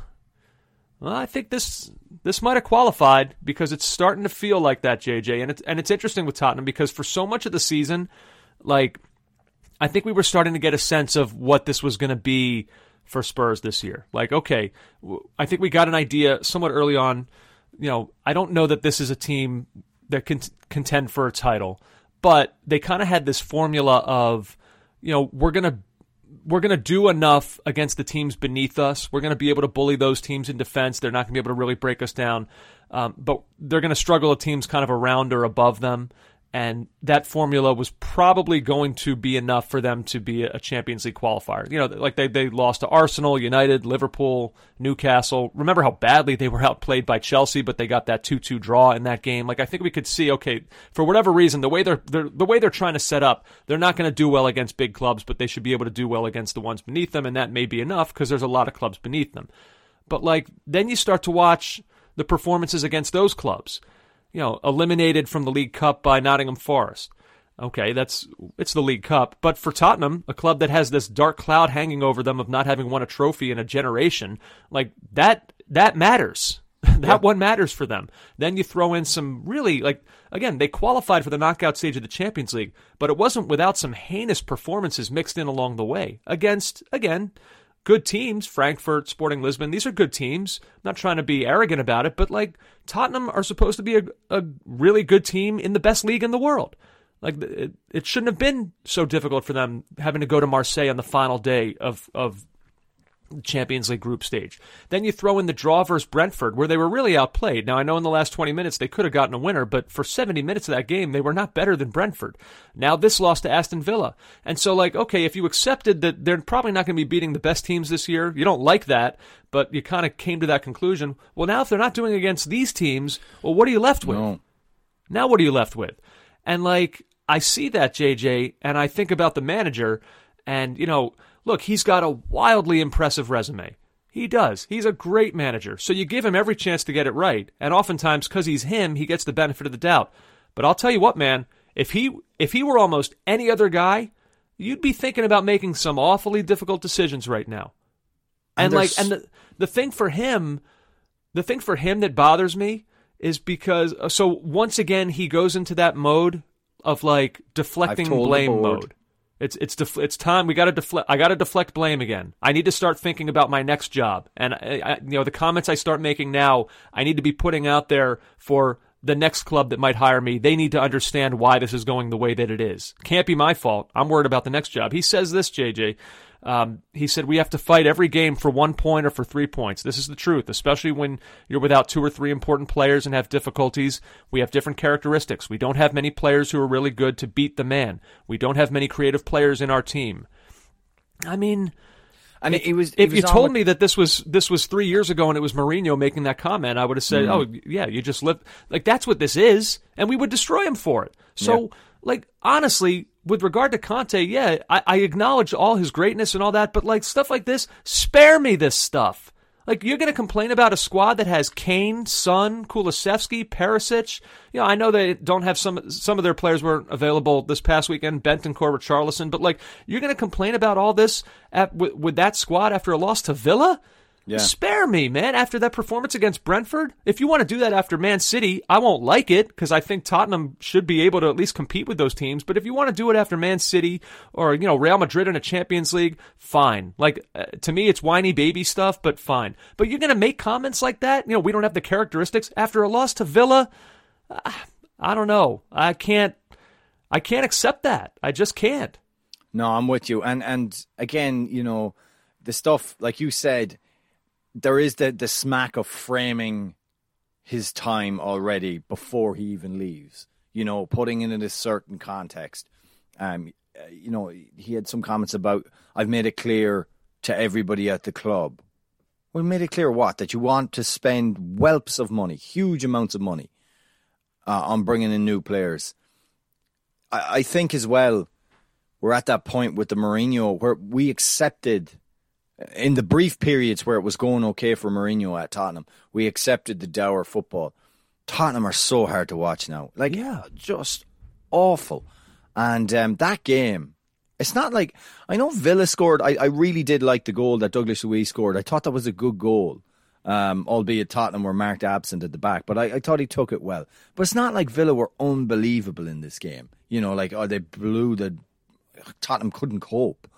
well, I think this this might have qualified because it's starting to feel like that, JJ, and it's and it's interesting with Tottenham because for so much of the season, like I think we were starting to get a sense of what this was going to be for Spurs this year. Like, okay, I think we got an idea somewhat early on. You know, I don't know that this is a team that can contend for a title, but they kind of had this formula of, you know, we're going to we're going to do enough against the teams beneath us. We're going to be able to bully those teams in defense. They're not going to be able to really break us down, um, but they're going to struggle with teams kind of around or above them. And that formula was probably going to be enough for them to be a Champions League qualifier. You know, like they, they lost to Arsenal, United, Liverpool, Newcastle. Remember how badly they were outplayed by Chelsea, but they got that 2-2 draw in that game. Like I think we could see, okay, for whatever reason, the way they're, they're the way they're trying to set up, they're not going to do well against big clubs, but they should be able to do well against the ones beneath them, and that may be enough because there's a lot of clubs beneath them. But like then you start to watch the performances against those clubs. You know, eliminated from the League Cup by Nottingham Forest. Okay, that's it's the League Cup, but for Tottenham, a club that has this dark cloud hanging over them of not having won a trophy in a generation, like that that matters. [LAUGHS] that one matters for them. Then you throw in some really like again, they qualified for the knockout stage of the Champions League, but it wasn't without some heinous performances mixed in along the way against again good teams, Frankfurt, Sporting Lisbon. These are good teams. I'm not trying to be arrogant about it, but like Tottenham are supposed to be a, a really good team in the best league in the world. Like it, it shouldn't have been so difficult for them having to go to Marseille on the final day of of Champions League group stage. Then you throw in the draw versus Brentford, where they were really outplayed. Now, I know in the last 20 minutes they could have gotten a winner, but for 70 minutes of that game, they were not better than Brentford. Now, this loss to Aston Villa. And so, like, okay, if you accepted that they're probably not going to be beating the best teams this year, you don't like that, but you kind of came to that conclusion. Well, now if they're not doing against these teams, well, what are you left with? No. Now what are you left with? And like I see that JJ and I think about the manager and you know, look, he's got a wildly impressive resume. He does. He's a great manager. So you give him every chance to get it right. And oftentimes cuz he's him, he gets the benefit of the doubt. But I'll tell you what, man, if he if he were almost any other guy, you'd be thinking about making some awfully difficult decisions right now. And, And like and the the thing for him the thing for him that bothers me is because uh, so once again he goes into that mode of like deflecting blame mode. It's it's def- it's time we got to deflect. I got to deflect blame again. I need to start thinking about my next job, and I, I, you know the comments I start making now, I need to be putting out there for the next club that might hire me. They need to understand why this is going the way that it is. Can't be my fault. I'm worried about the next job. He says this, JJ. Um, he said we have to fight every game for one point or for three points. This is the truth, especially when you're without two or three important players and have difficulties. We have different characteristics. We don't have many players who are really good to beat the man. We don't have many creative players in our team. I mean, I mean, it was. if it you was on told with- me that this was this was three years ago and it was Mourinho making that comment, I would have said, Mm-hmm. "Oh, yeah, you just live like that's what this is," and we would destroy him for it. So, like honestly, with regard to Conte, yeah, I, I acknowledge all his greatness and all that, but like stuff like this, spare me this stuff. Like you're going to complain about a squad that has Kane, Son, Kulusevski, Perisic. You know, I know they don't have some some of their players weren't available this past weekend, Bentancur, Charlison, but like you're going to complain about all this at, with, with that squad after a loss to Villa. Yeah. Spare me, man. After that performance against Brentford, if you want to do that after Man City, I won't like it because I think Tottenham should be able to at least compete with those teams. But if you want to do it after Man City or you know Real Madrid in a Champions League, fine. Like uh, to me, it's whiny baby stuff, but fine. But you're gonna make comments like that? You know, we don't have the characteristics after a loss to Villa. ah, I don't know. I can't. I can't accept that. I just can't. No, I'm with you. And and again, you know, the stuff like you said, there is the the smack of framing his time already before he even leaves. You know, putting it in a certain context. Um, uh, you know, he had some comments about I've made it clear to everybody at the club. Well, made it clear what that you want to spend whelps of money, huge amounts of money, uh, on bringing in new players. I, I think as well we're at that point with the Mourinho where we accepted in the brief periods where it was going okay for Mourinho at Tottenham, we accepted the dour football. Tottenham are so hard to watch now. Like Yeah. just awful. And um, that game, it's not like I know Villa scored. I, I really did like the goal that Douglas Luiz scored. I thought that was a good goal. Um, albeit Tottenham were marked absent at the back, but I, I thought he took it well. But it's not like Villa were unbelievable in this game. You know, like oh they blew the Tottenham couldn't cope.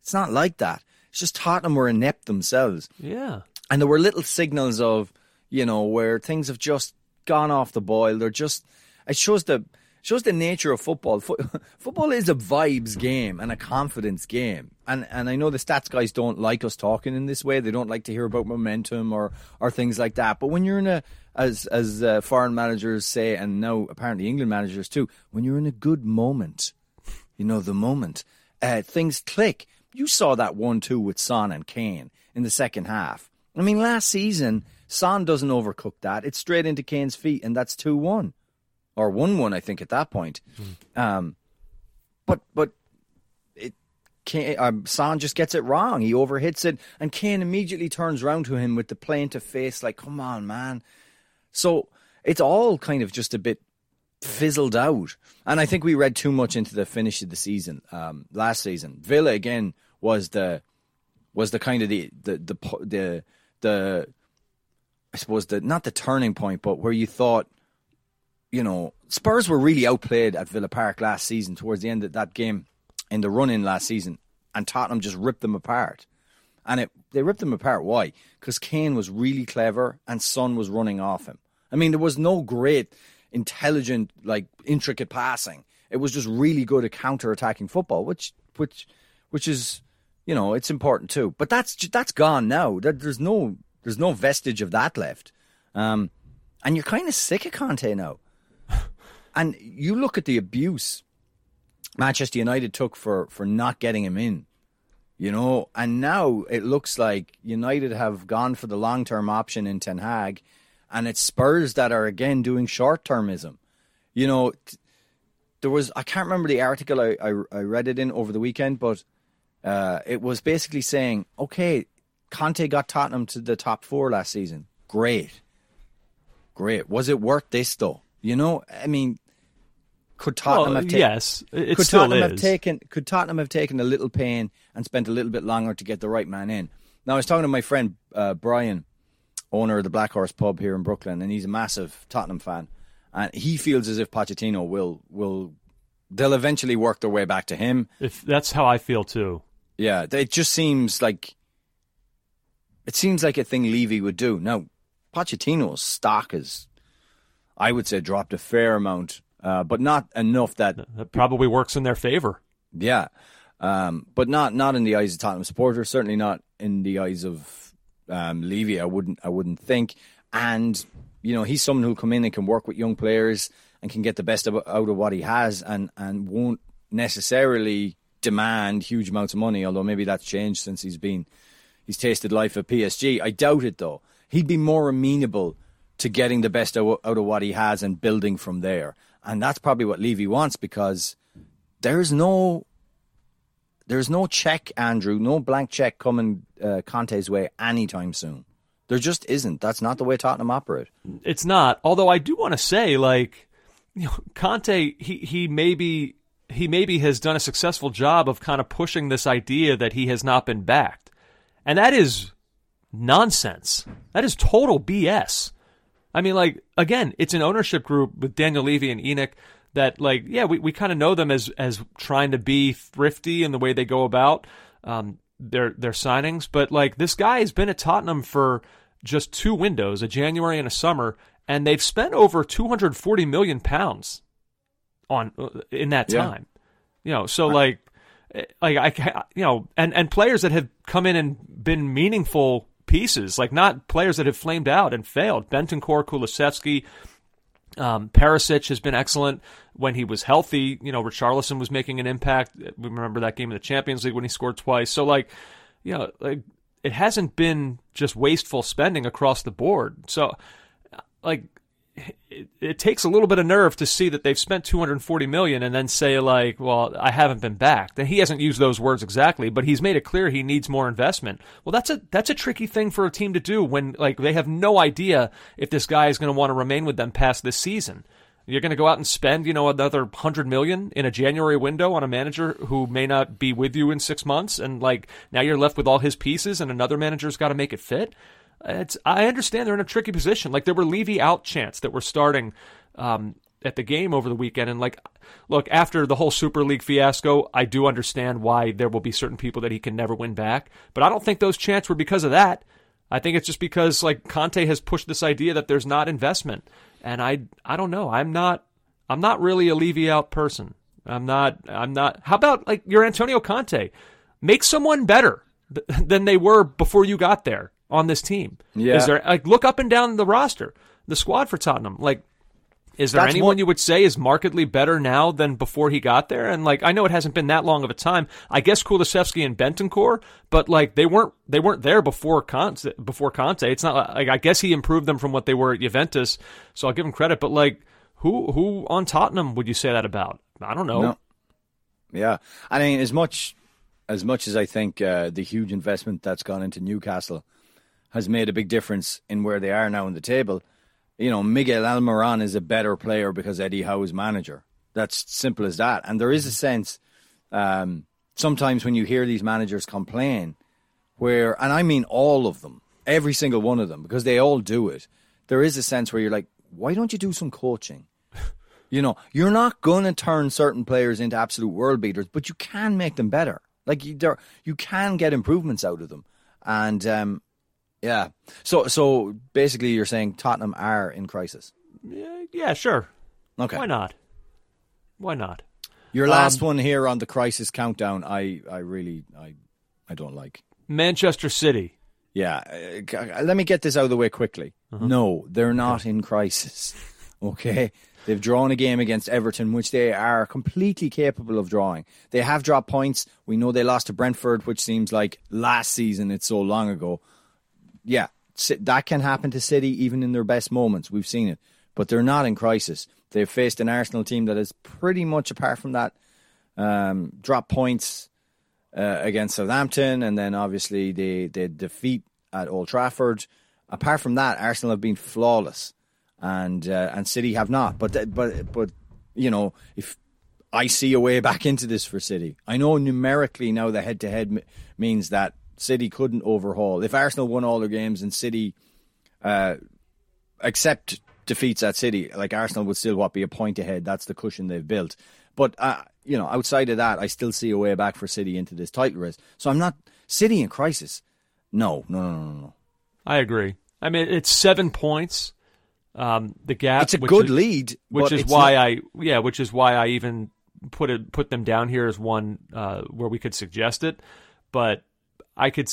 It's not like that. It's just Tottenham were inept themselves. Yeah. And there were little signals of, you know, where things have just gone off the boil. They're just it shows the shows the nature of football. Fo- [LAUGHS] football is a vibes game and a confidence game. And and I know the stats guys don't like us talking in this way. They don't like to hear about momentum or or things like that. But when you're in a as as uh, foreign managers say, and now apparently England managers too, when you're in a good moment, you know, the moment, uh, things click. You saw that 1 2 with Son and Kane in the second half. I mean, last season, Son doesn't overcook that. It's straight into Kane's feet, and that's 2 1. Or 1 1, I think, at that point. Um, but, but, it. Kane, um, Son just gets it wrong. He overhits it, and Kane immediately turns around to him with the plaintive face, like, come on, man. So it's all kind of just a bit fizzled out. And I think we read too much into the finish of the season um, last season. Villa again was the was the kind of the the the the, the I suppose the not the turning point, but where you thought, you know, Spurs were really outplayed at Villa Park last season towards the end of that game in the run in last season, and Tottenham just ripped them apart. And it they ripped them apart. Why? Because Kane was really clever and Son was running off him. I mean, there was no great, intelligent, like intricate passing. It was just really good at counter-attacking football, which which which is you know it's important too. But that's that's gone now. There, there's no there's no vestige of that left. Um, and you're kind of sick of Conte now. [LAUGHS] and you look at the abuse Manchester United took for for not getting him in. You know, and now it looks like United have gone for the long term option in Ten Hag, and it's Spurs that are again doing short termism. You know, there was I can't remember the article I, I, I read it in over the weekend, but uh, it was basically saying, okay, Conte got Tottenham to the top four last season. Great, great. Was it worth this though? You know, I mean, could Tottenham Well, have taken? yes, it could still Tottenham have is. taken could Tottenham have taken a little pain and spent a little bit longer to get the right man in? Now I was talking to my friend uh, Brian, owner of the Black Horse Pub here in Brooklyn, and he's a massive Tottenham fan, and he feels as if Pochettino will will they'll eventually work their way back to him. If that's how I feel too. Yeah, it just seems like it seems like a thing Levy would do. Now, Pochettino's stock has, I would say, dropped a fair amount, uh, but not enough that That probably works in their favor. Yeah. Um, but not not in the eyes of Tottenham supporters. Certainly not in the eyes of um, Levy. I wouldn't I wouldn't think. And you know, he's someone who'll come in and can work with young players and can get the best out of what he has, and and won't necessarily demand huge amounts of money. Although maybe that's changed since he's been he's tasted life at PSG. I doubt it though. He'd be more amenable to getting the best out of what he has and building from there. And that's probably what Levy wants because there's no there's no check, Andrew, no blank check coming uh, Conte's way anytime soon. There just isn't. That's not the way Tottenham operate. It's not. Although I do want to say, like, you know, Conte, he he maybe he maybe has done a successful job of kind of pushing this idea that he has not been backed, and that is nonsense. That is total BS. I mean, like, again, it's an ownership group with Daniel Levy and ENIC that, like, yeah, we, we kind of know them as as trying to be thrifty in the way they go about um, their their signings, but like this guy has been at Tottenham for just two windows, a January and a summer, and they've spent over 240 million pounds on in that time. Yeah. You know, so like like I you know, and and players that have come in and been meaningful pieces, like not players that have flamed out and failed. Bentancur, Kulusevski, um, Perisic has been excellent when he was healthy. You know, Richarlison was making an impact. We remember that game in the Champions League when he scored twice. So, like, you know, like it hasn't been just wasteful spending across the board. So, like, it, it, takes a little bit of nerve to see that they've spent 240 million and then say like, well, I haven't been backed. And he hasn't used those words exactly, but he's made it clear he needs more investment. Well, that's a that's a tricky thing for a team to do when like they have no idea if this guy is going to want to remain with them past this season. You're going to go out and spend, you know, another 100 million in a January window on a manager who may not be with you in 6 months and like now you're left with all his pieces and another manager's got to make it fit. It's I understand they're in a tricky position. Like there were Levy out chants that were starting um, at the game over the weekend, and like, look, after the whole Super League fiasco, I do understand why there will be certain people that he can never win back. But I don't think those chants were because of that. I think it's just because like Conte has pushed this idea that there's not investment, and I I don't know. I'm not I'm not really a Levy out person. I'm not I'm not. How about like your Antonio Conte? Make someone better than they were before you got there on this team? Yeah. Is there like look up and down the roster, the squad for Tottenham? Like, is there That's anyone you would say is markedly better now than before he got there? And like, I know it hasn't been that long of a time. I guess Kulusevski and Bentancur, but like they weren't they weren't there before Conte. Before Conte, it's not like I guess he improved them from what they were at Juventus. So I'll give him credit. But like, who who on Tottenham would you say that about? I don't know. No. Yeah, I mean, as much as much as I think uh, the huge investment that's gone into Newcastle has made a big difference in where they are now in the table. You know, Miguel Almiron is a better player because Eddie Howe is manager. That's simple as that. And there is a sense um, sometimes when you hear these managers complain, where, and I mean all of them, every single one of them, because they all do it. There is a sense where you're like, why don't you do some coaching? [LAUGHS] you know, you're not going to turn certain players into absolute world beaters, but you can make them better. Like you, you can get improvements out of them, and um, yeah. So so basically, you're saying Tottenham are in crisis. Yeah, yeah sure. Okay. Why not? Why not? Your last um, one here on the crisis countdown, I I really I I don't like. Manchester City. Yeah. Uh, let me get this out of the way quickly. Uh-huh. No, they're not okay. in crisis. [LAUGHS] Okay. They've drawn a game against Everton, which they are completely capable of drawing. They have dropped points. We know they lost to Brentford, which seems like last season, it's so long ago yeah, that can happen to City even in their best moments. We've seen it, but they're not in crisis. They've faced an Arsenal team that is pretty much, apart from that, um, drop points uh, against Southampton, and then obviously they they defeat at Old Trafford. Apart from that, Arsenal have been flawless, and uh, and City have not. But but but you know if I see a way back into this for City, I know numerically now the head to head means that City couldn't overhaul. If Arsenal won all their games and City, uh, except defeats at City, like Arsenal would still what be a point ahead. That's the cushion they've built. But uh, you know, outside of that, I still see a way back for City into this title race. So I'm not City in crisis. No, no, no, no, no. I agree. I mean, it's seven points. Um, the gap. It's a good is, lead, which is why not... I yeah, which is why I even put it put them down here as one uh, where we could suggest it, but I could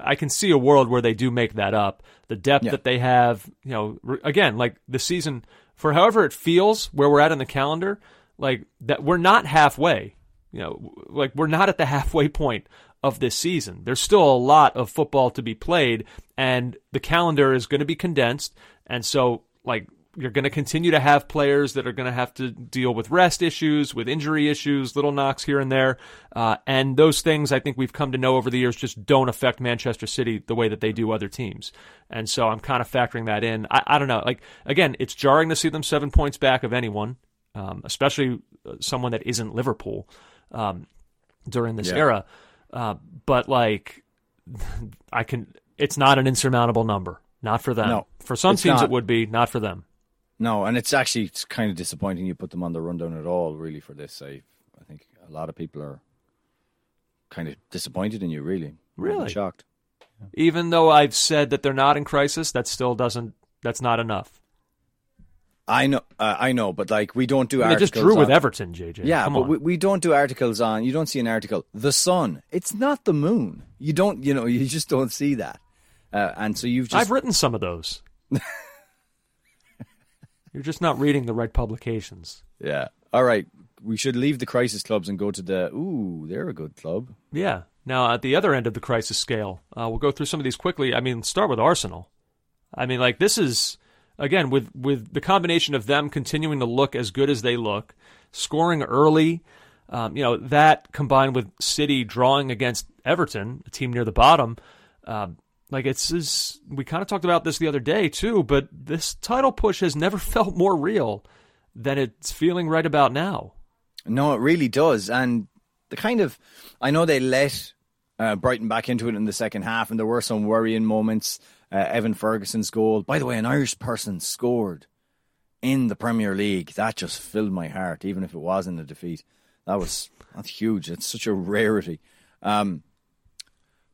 I can see a world where they do make that up. The depth Yeah. that they have, you know, re- again, like the season for however it feels where we're at in the calendar, like that we're not halfway. You know, like we're not at the [LAUGHS] halfway point of this season. There's still a lot of football to be played, and the calendar is going to be condensed. And so, like, you're going to continue to have players that are going to have to deal with rest issues, with injury issues, little knocks here and there. Uh, and those things I think we've come to know over the years just don't affect Manchester City the way that they do other teams. And so I'm kind of factoring that in. I, I don't know. Like, again, it's jarring to see them seven points back of anyone, um, especially uh, someone that isn't Liverpool um, during this Yeah. era. Uh, but, like, [LAUGHS] I can, it's not an insurmountable number. Not for them. No, for some teams, not. it would be. Not for them. No, and it's actually it's kind of disappointing you put them on the rundown at all, really, for this. I, I think a lot of people are kind of disappointed in you, really. Really? shocked. even though I've said that they're not in crisis, that still doesn't. That's not enough. I know, uh, I know, but like we don't do They articles. just drew with Everton, JJ. Yeah, Come but on. we, we don't do articles on. You don't see an article. The sun. It's not the moon. You don't. You know. You just don't see that. Uh, and so you've just. I've written some of those. [LAUGHS] You're just not reading the right publications. yeah. All right. We should leave the crisis clubs and go to the. Ooh, they're a good club. Yeah. Now, at the other end of the crisis scale, uh, we'll go through some of these quickly. I mean, start with Arsenal. I mean, like this is again with with the combination of them continuing to look as good as they look, scoring early. Um, you know that combined with City drawing against Everton, a team near the bottom. Um, like it's is we kind of talked about this the other day too, but this title push has never [LAUGHS] felt more real than it's feeling right about now. No, it really does. And the kind of, I know they let uh, Brighton back into it in the second half, and there were some worrying moments. Uh, Evan Ferguson's goal. By the way, an Irish person scored in the Premier League. That just filled my heart, even if it was in a defeat. That was that's huge. It's such a rarity. Um,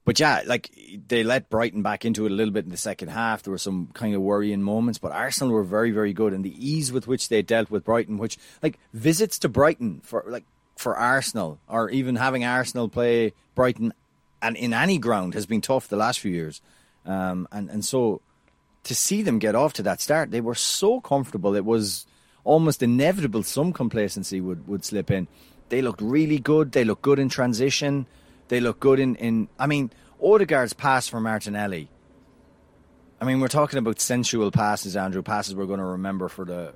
but yeah, like they let Brighton back into it a little bit in the second half. There were some kind of worrying moments, but Arsenal were very, very good, and the ease with which they dealt with Brighton, which like visits to Brighton for like for Arsenal, or even having Arsenal play Brighton, and in any ground has been tough the last few years, um, and and so to see them get off to that start, they were so comfortable. It was almost inevitable some complacency would, would slip in. They looked really good. They looked good in transition. They look good in, in I mean, Odegaard's pass for Martinelli. I mean, we're talking about sensual passes, Andrew, passes we're going to remember for the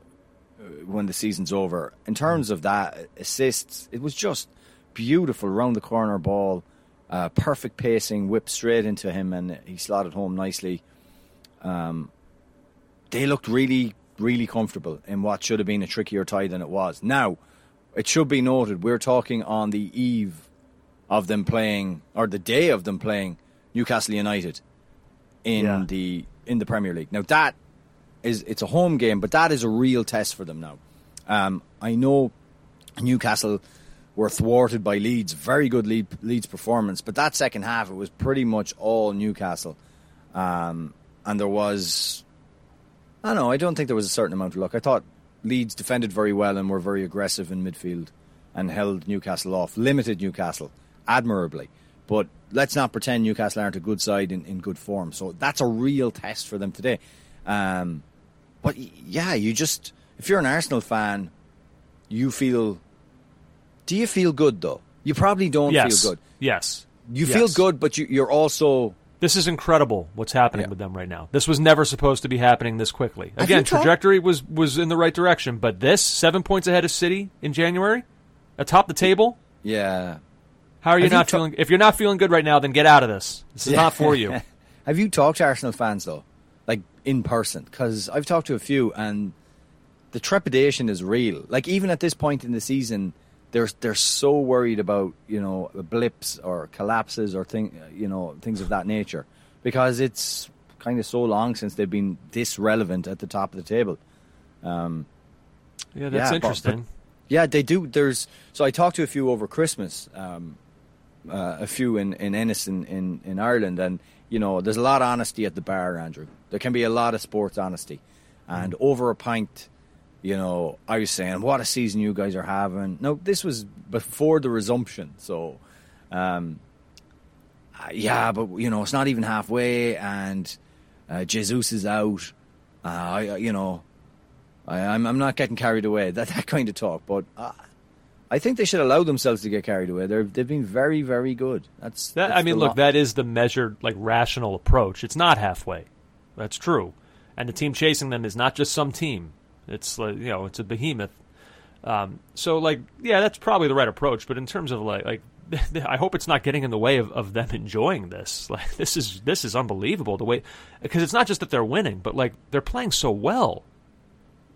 uh, when the season's over. In terms of that assists, it was just beautiful round the corner ball, uh, perfect pacing, whipped straight into him, and he slotted home nicely. Um, they looked really, really comfortable in what should have been a trickier tie than it was. Now, it should be noted we're talking on the eve of them playing, or the day of them playing Newcastle United in Yeah. the in the Premier League. Now that is it's a home game, but that is a real test for them now. Um, I know Newcastle were thwarted by Leeds, very good lead, Leeds performance, but that second half it was pretty much all Newcastle, um, and there was I don't know. I don't think there was a certain amount of luck. I thought Leeds defended very well and were very aggressive in midfield and held Newcastle off, limited Newcastle admirably. But let's not pretend Newcastle aren't a good side in, in good form. So that's a real test for them today. Um, but yeah, you just if you're an Arsenal fan, you feel. Do you feel good though? You probably don't yes. feel good. Yes. You Yes. feel good, but you, you're also This is incredible what's happening Yeah. with them right now. This was never supposed to be happening this quickly. Again, trajectory was was in the right direction, but this seven points ahead of City in January, atop the table. yeah. How are you Have you not ta- feeling? If you're not feeling good right now, then get out of this. This is Yeah. not for you. [LAUGHS] Have you talked to Arsenal fans though, like in person? Because I've talked to a few, and the trepidation is real. Like even at this point in the season, they're they're so worried about you know blips or collapses or thing you know things of that nature because it's kind of so long since they've been this relevant at the top of the table. Yeah, that's Yeah, but- interesting. Yeah, they do. There's so I talked to a few over Christmas, um, uh, a few in in Ennis in, in in Ireland, and you know there's a lot of honesty at the bar, Andrew. There can be a lot of sports honesty, and over a pint, you know, I was saying, what a season you guys are having. No, this was before the resumption. So, um, uh, yeah, but, you know, it's not even halfway, and uh, Jesus is out. Uh, I, you know, I, am I'm, I'm not getting carried away. That, that kind of talk. But uh, I think they should allow themselves to get carried away. They're, they've been very, very good. That's, that, that's I mean, look, lo- that is the measured, like, rational approach. It's not halfway. That's true. And the team chasing them is not just some team. It's like you know, it's a behemoth. Um, so like, yeah, that's probably the right approach. But in terms of like, like, [LAUGHS] I hope it's not getting in the way of, of them enjoying this. [LAUGHS] Like, this is this is unbelievable the way because it's not just that they're winning, but like they're playing so well.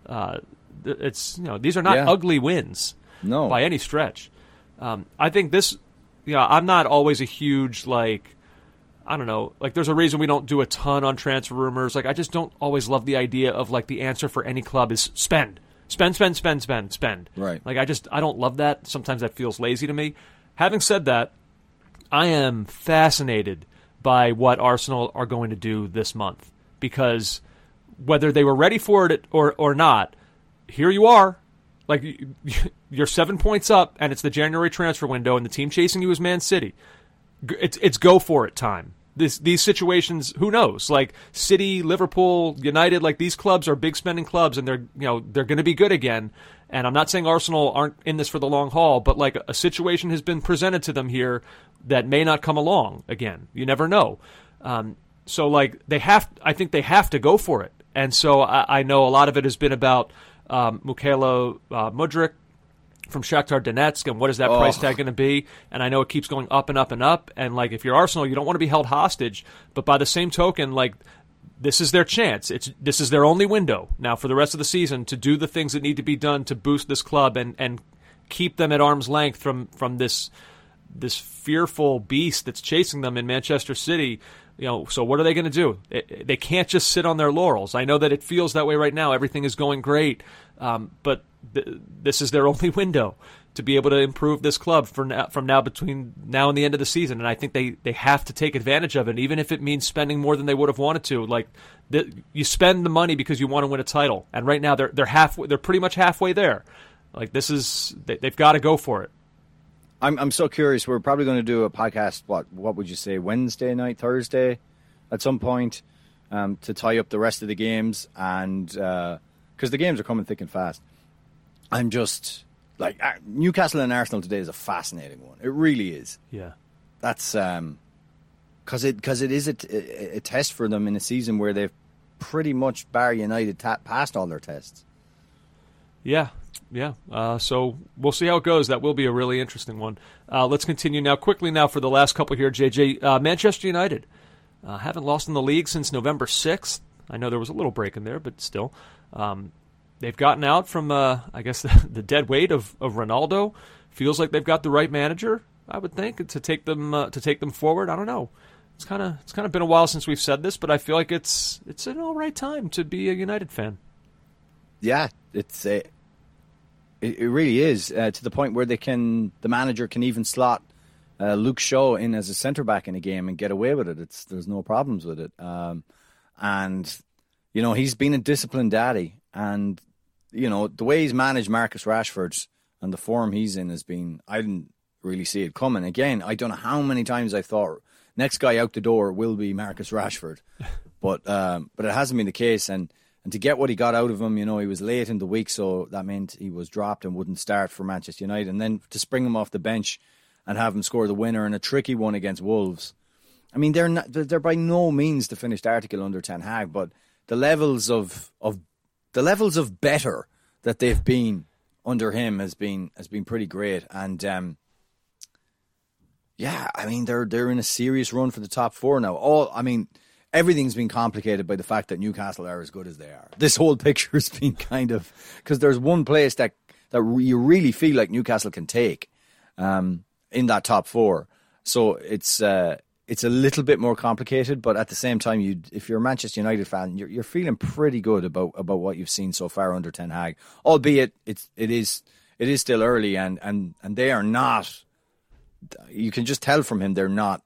Uh, it's you know these are not Yeah. ugly wins No. by any stretch. Um, I think this, you know, I'm not always a huge like. I don't know. Like, there's a reason we don't do a ton on transfer rumors. Like, I just don't always love the idea of like the answer for any club is spend, spend, spend, spend, spend, spend. Right. Like, I just I don't love that. Sometimes that feels lazy to me. Having said that, I am fascinated by what Arsenal are going to do this month because whether they were ready for it or or not, here you are. Like [LAUGHS] you- you're seven points up, and it's the January transfer window, and the team chasing you is Man City. It's it's go for it time. This these situations, who knows? Like City, Liverpool, United, like these clubs are big spending clubs, and they're you know they're going to be good again. And I'm not saying Arsenal aren't in this for the long haul, but like a situation has been presented to them here that may not come along again. You never know. Um, so like they have, I think they have to go for it. And so I, I know a lot of it has been about um, Mukela uh, Mudryk from Shakhtar Donetsk and what is that price oh. tag going to be? And I know it keeps going up and up and up. And like if you're Arsenal, you don't want to be held hostage. But by the same token, like this is their chance. It's this is their only window now for the rest of the season to do the things that need to be done to boost this club and and keep them at arm's length from from this this fearful beast that's chasing them in Manchester City. You know, so what are they going to do? They- They can't just sit on their laurels. I know that it feels that way right now. Everything is going great, um, but th- this is their [LAUGHS] only window to be able to improve this club now, from now between now and the end of the season. And I think they, they have to take advantage of it, even if it means spending more than they would have wanted to. Like you spend the money because you want to win a title, and right now they're they're half they're pretty much halfway there. Like this is they, they've got to go for it. I'm I'm so curious. We're probably going to do a podcast. What what would you say? Wednesday night, Thursday, at some point, um, to tie up the rest of the games, and because the games are coming thick and fast. I'm just like uh, Newcastle and Arsenal today is a fascinating one. It really is. Yeah. That's um, because it because it is a, t- a- a test for them in a season where they've pretty much bar United ta- passed all their tests. Yeah, yeah. Uh, so we'll see how it goes. That will be a really interesting one. Uh, let's continue now quickly. Now for the last couple here, JJ. Uh, Manchester United uh, haven't lost in the league since November sixth. I know there was a little break in there, but still, um, they've gotten out from uh, I guess [LAUGHS] the, dead weight of, of Ronaldo. Feels like they've got the right manager. I would think to take them uh, to take them forward. I don't know. It's kind of it's kind of been a while since we've said this, but I feel like it's it's an all right time to be a United fan. Yeah, it's a, it, it really is uh, to the point where they can the manager can even slot uh, Luke Shaw in as a centre back in a game and get away with it. It's there's no problems with it. Um, and you know he's been a disciplined daddy, and you know the way he's managed Marcus Rashford and the form he's in has been. I didn't really see it coming. Again, I don't know how many times I thought next guy out the door will be Marcus Rashford, [LAUGHS] but um, but it hasn't been the case. And and to get what he got out of him, you know, he was late in the week, so that meant he was dropped and wouldn't start for Manchester United. And then to spring him off the bench and have him score the winner in a tricky one against Wolves. I mean, they're not, they're by no means the finished article under Ten Hag, but the levels of of the levels of better that they've been under him has been has been pretty great. And um, yeah, I mean they're they're in a serious run for the top four now. All I mean, everything's been complicated by the fact that Newcastle are as good as they are. This whole picture has [LAUGHS] been kind of because there's one place that that you really feel like Newcastle can take um, in that top four. So it's uh, it's a little bit more complicated, but at the same time, you if you're a Manchester United fan, you're, you're feeling pretty good about about what you've seen so far under Ten Hag. Albeit it's it is it is still early, and and and they are not. You can just tell from him they're not,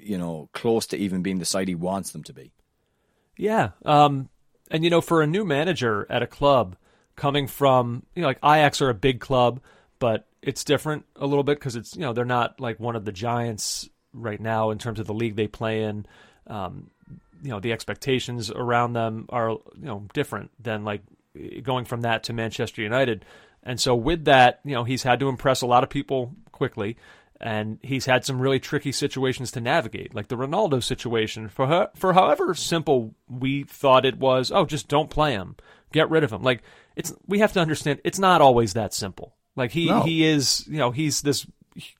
you know, close to even being the side he wants them to be. Yeah. Um, and, you know, for a new manager at a club coming from you know like Ajax are a big club, but it's different a little bit because it's you know they're not like one of the giants right now in terms of the league they play in. Um, you know the expectations around them are you know different than like going from that to Manchester United. And so with that, you know, he's had to impress a lot of people quickly and he's had some really tricky situations to navigate, like the Ronaldo situation. For her, for however simple we thought it was, oh, just don't play him, get rid of him. Like it's we have to understand it's not always that simple. Like he No. he is, you know, he's this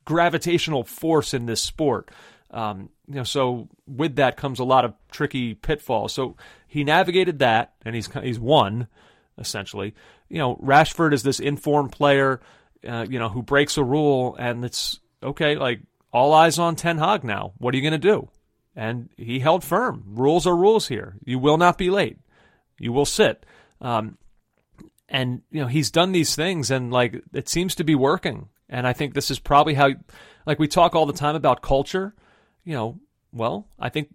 gravitational force in this sport. Um, you know, so with that comes a lot of tricky pitfalls. So he navigated that, and he's he's won essentially. You know, Rashford is this informed player, uh, you know, who breaks a rule, and it's okay. Like all eyes on Ten Hag now. What are you going to do? And he held firm. Rules are rules here. You will not be late. You will sit. Um, and you know he's done these things, and like it seems to be working. And I think this is probably how, like we talk all the time about culture. You know, well, I think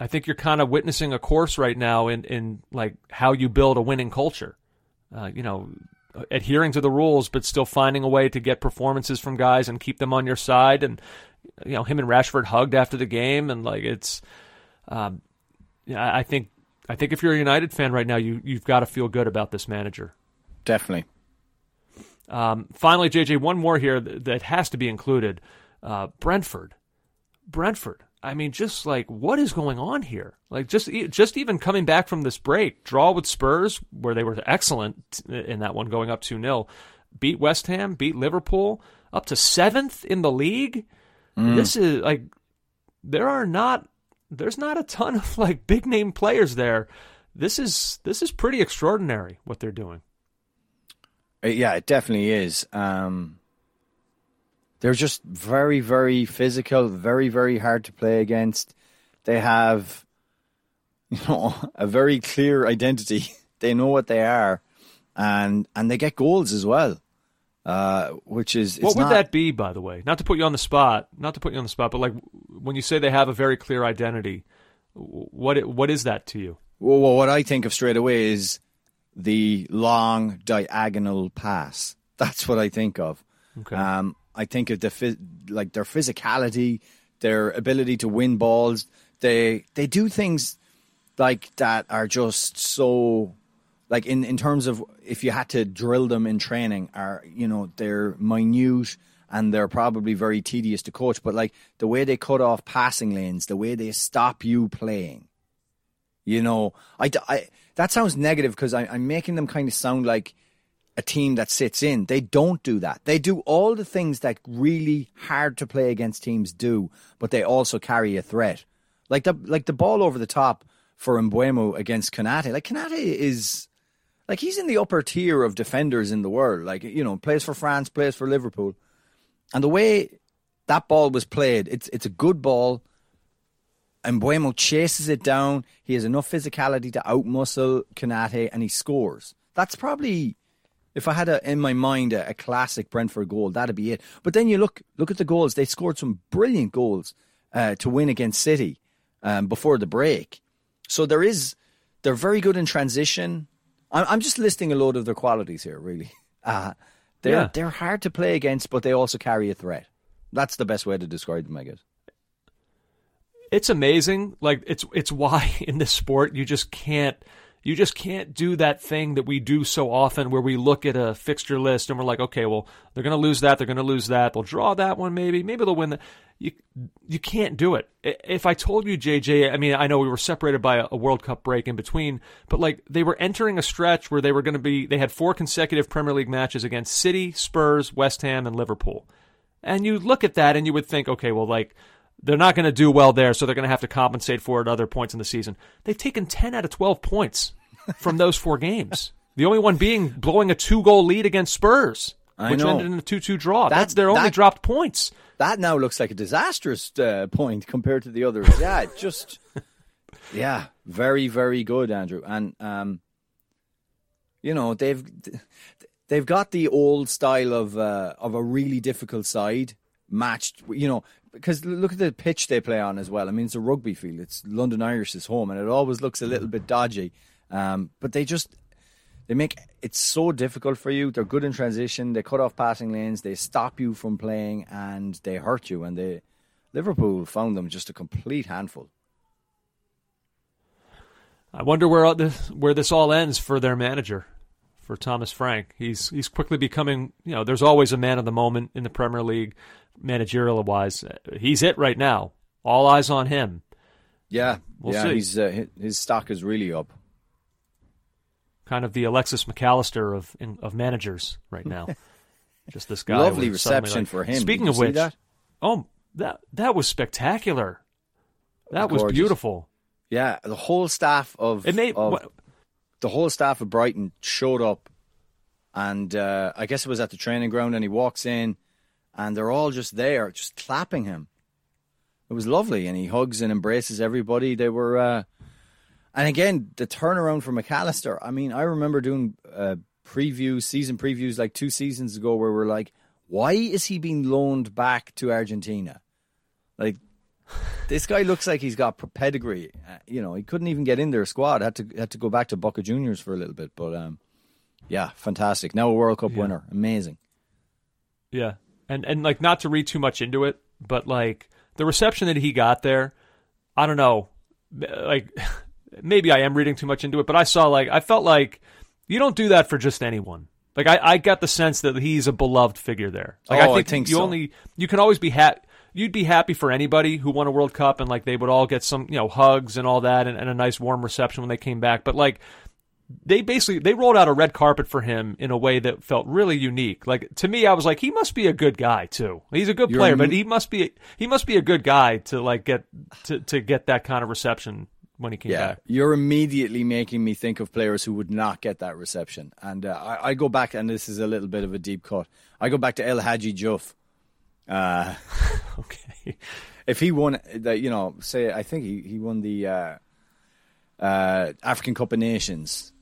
I think you're kind of witnessing a course right now in in like how you build a winning culture. Uh, you know, adhering to the rules, but still finding a way to get performances from guys and keep them on your side. And you know, him and Rashford hugged after the game, and like it's, um, yeah, I think I think if you're a United fan right now, you you've got to feel good about this manager. Definitely. Um, finally, JJ, one more here that, that has to be included. Uh, Brentford, Brentford. I mean, just like what is going on here? Like just just even coming back from this break, draw with Spurs where they were excellent in that one, going up two 0 beat West Ham, beat Liverpool, up to seventh in the league. This is like there are not there's not a ton of like big name players there. This is this is pretty extraordinary what they're doing. Uh, Yeah, it definitely is. Um, they're just very, very physical, very, very hard to play against. They have, [LAUGHS] you know, a very clear identity. [LAUGHS] they know what they are, and and they get goals as well, uh, which is What would not- that be, by the way? Not to put you on the spot, not to put you on the spot, but like when you say they have a very clear identity, what it, what is that to you? Well, well, what I think of straight away is the long diagonal pass. That's what I think of. Okay. Um, I think of the like their physicality, their ability to win balls. They they do things like that are just so like in in terms of if you had to drill them in training are you know they're minute and they're probably very tedious to coach but like the way they cut off passing lanes the way they stop you playing you know, I, I that sounds negative because I'm making them kind of sound like a team that sits in. They don't do that. They do all the things that really hard to play against teams do, but they also carry a threat. Like the like the ball over the top for Mbeumo against Konaté. Like Konaté is like he's in the upper tier of defenders in the world. Like you know, plays for France, plays for Liverpool, and the way that ball was played, it's it's a good ball. And chases it down. He has enough physicality to outmuscle Konaté, and he scores. That's probably, if I had a, in my mind a, a classic Brentford goal, that'd be it. But then you look look at the goals. They scored some brilliant goals uh, to win against City um, before the break. So there is, they're very good in transition. I'm, I'm just listing a load of their qualities here, really. [LAUGHS] Uh, they're Yeah. they're hard to play against, but they also carry a threat. That's the best way to describe them, I guess. it's amazing. Like it's it's why [LAUGHS] in this sport you just can't you just can't do that thing that we do so often where we look at a fixture list and we're like, okay, well they're going to lose that, they're going to lose that, they'll draw that one maybe, maybe they'll win that. You you can't do it. If I told you, JJ, I mean, I know we were separated by a, World Cup break in between, but like they were entering a stretch where they were going to be, they had four consecutive Premier League matches against City, Spurs, West Ham, and Liverpool. And you look at that and you would think, okay, well, like, they're not going to do well there, so they're going to have to compensate for it at other points in the season. They've taken 10 out of 12 points [LAUGHS] from those four games. The only one being blowing a two goal lead against Spurs, I which know. ended in a 2 2 draw. That- That's their only that- dropped points. That now looks like a disastrous uh, point compared to the others. Yeah, just [LAUGHS] yeah, very very good, Andrew. And um, you know they've they've got the old style of uh, of a really difficult side matched. You know because look at the pitch they play on as well. I mean, it's a rugby field. It's London Irish's home, and it always looks a little bit dodgy. Um, but they just They make it so difficult for you. They're good in transition. They cut off passing lanes. They stop you from playing, and they hurt you. And they Liverpool found them just a complete handful. I wonder where all this, where this all ends for their manager, for Thomas Frank. He's he's quickly becoming. You know, there's always a man of the moment in the Premier League, managerial wise. He's it right now. All eyes on him. Yeah, We'll yeah. see. He's uh, his stock is really up. Kind of the Alexis Mac Allister of in, of managers right now. [LAUGHS] Just this guy. Lovely reception like- for him. Speaking of which, that? oh that that was spectacular. That was beautiful. Yeah, the whole staff of It made of, what- the whole staff of Brighton showed up, and uh, I guess it was at the training ground, and he walks in, and they're all just there, just clapping him. It was lovely, and he hugs and embraces everybody. They were, uh, and again, the turnaround for Mac Allister. I mean, I remember doing uh, previews, season previews, like two seasons ago, where we're like, why is he being loaned back to Argentina? Like, [LAUGHS] this guy looks like he's got pedigree. Uh, you know, he couldn't even get in their squad. Had to had to go back to Boca Juniors for a little bit. But um, yeah, fantastic. Now a World Cup winner, amazing. Yeah, and and like not to read too much into it, but like the reception that he got there, I don't know, [LAUGHS] like [LAUGHS] maybe I am reading too much into it, but I saw like I felt like you don't do that for just anyone. Like I, I got the sense that he's a beloved figure there. Like Oh, I I think, think you so. only you can always be happy. You'd be happy for anybody who won a World Cup and like they would all get some you know hugs and all that and, and a nice warm reception when they came back. But like they basically they rolled out a red carpet for him in a way that felt really unique. Like to me, I was like, he must be a good guy too. He's a good You're player, m- but he must be he must be a good guy to like get to to get that kind of reception when he came Yeah, back. you're immediately making me think of players who would not get that reception. And uh, I, I go back, and this is a little bit of a deep cut. I go back to El Hadji Diouf. [LAUGHS] Uh, Okay, if he won, the, you know, say I think he, he won the uh, uh, African Cup of Nations.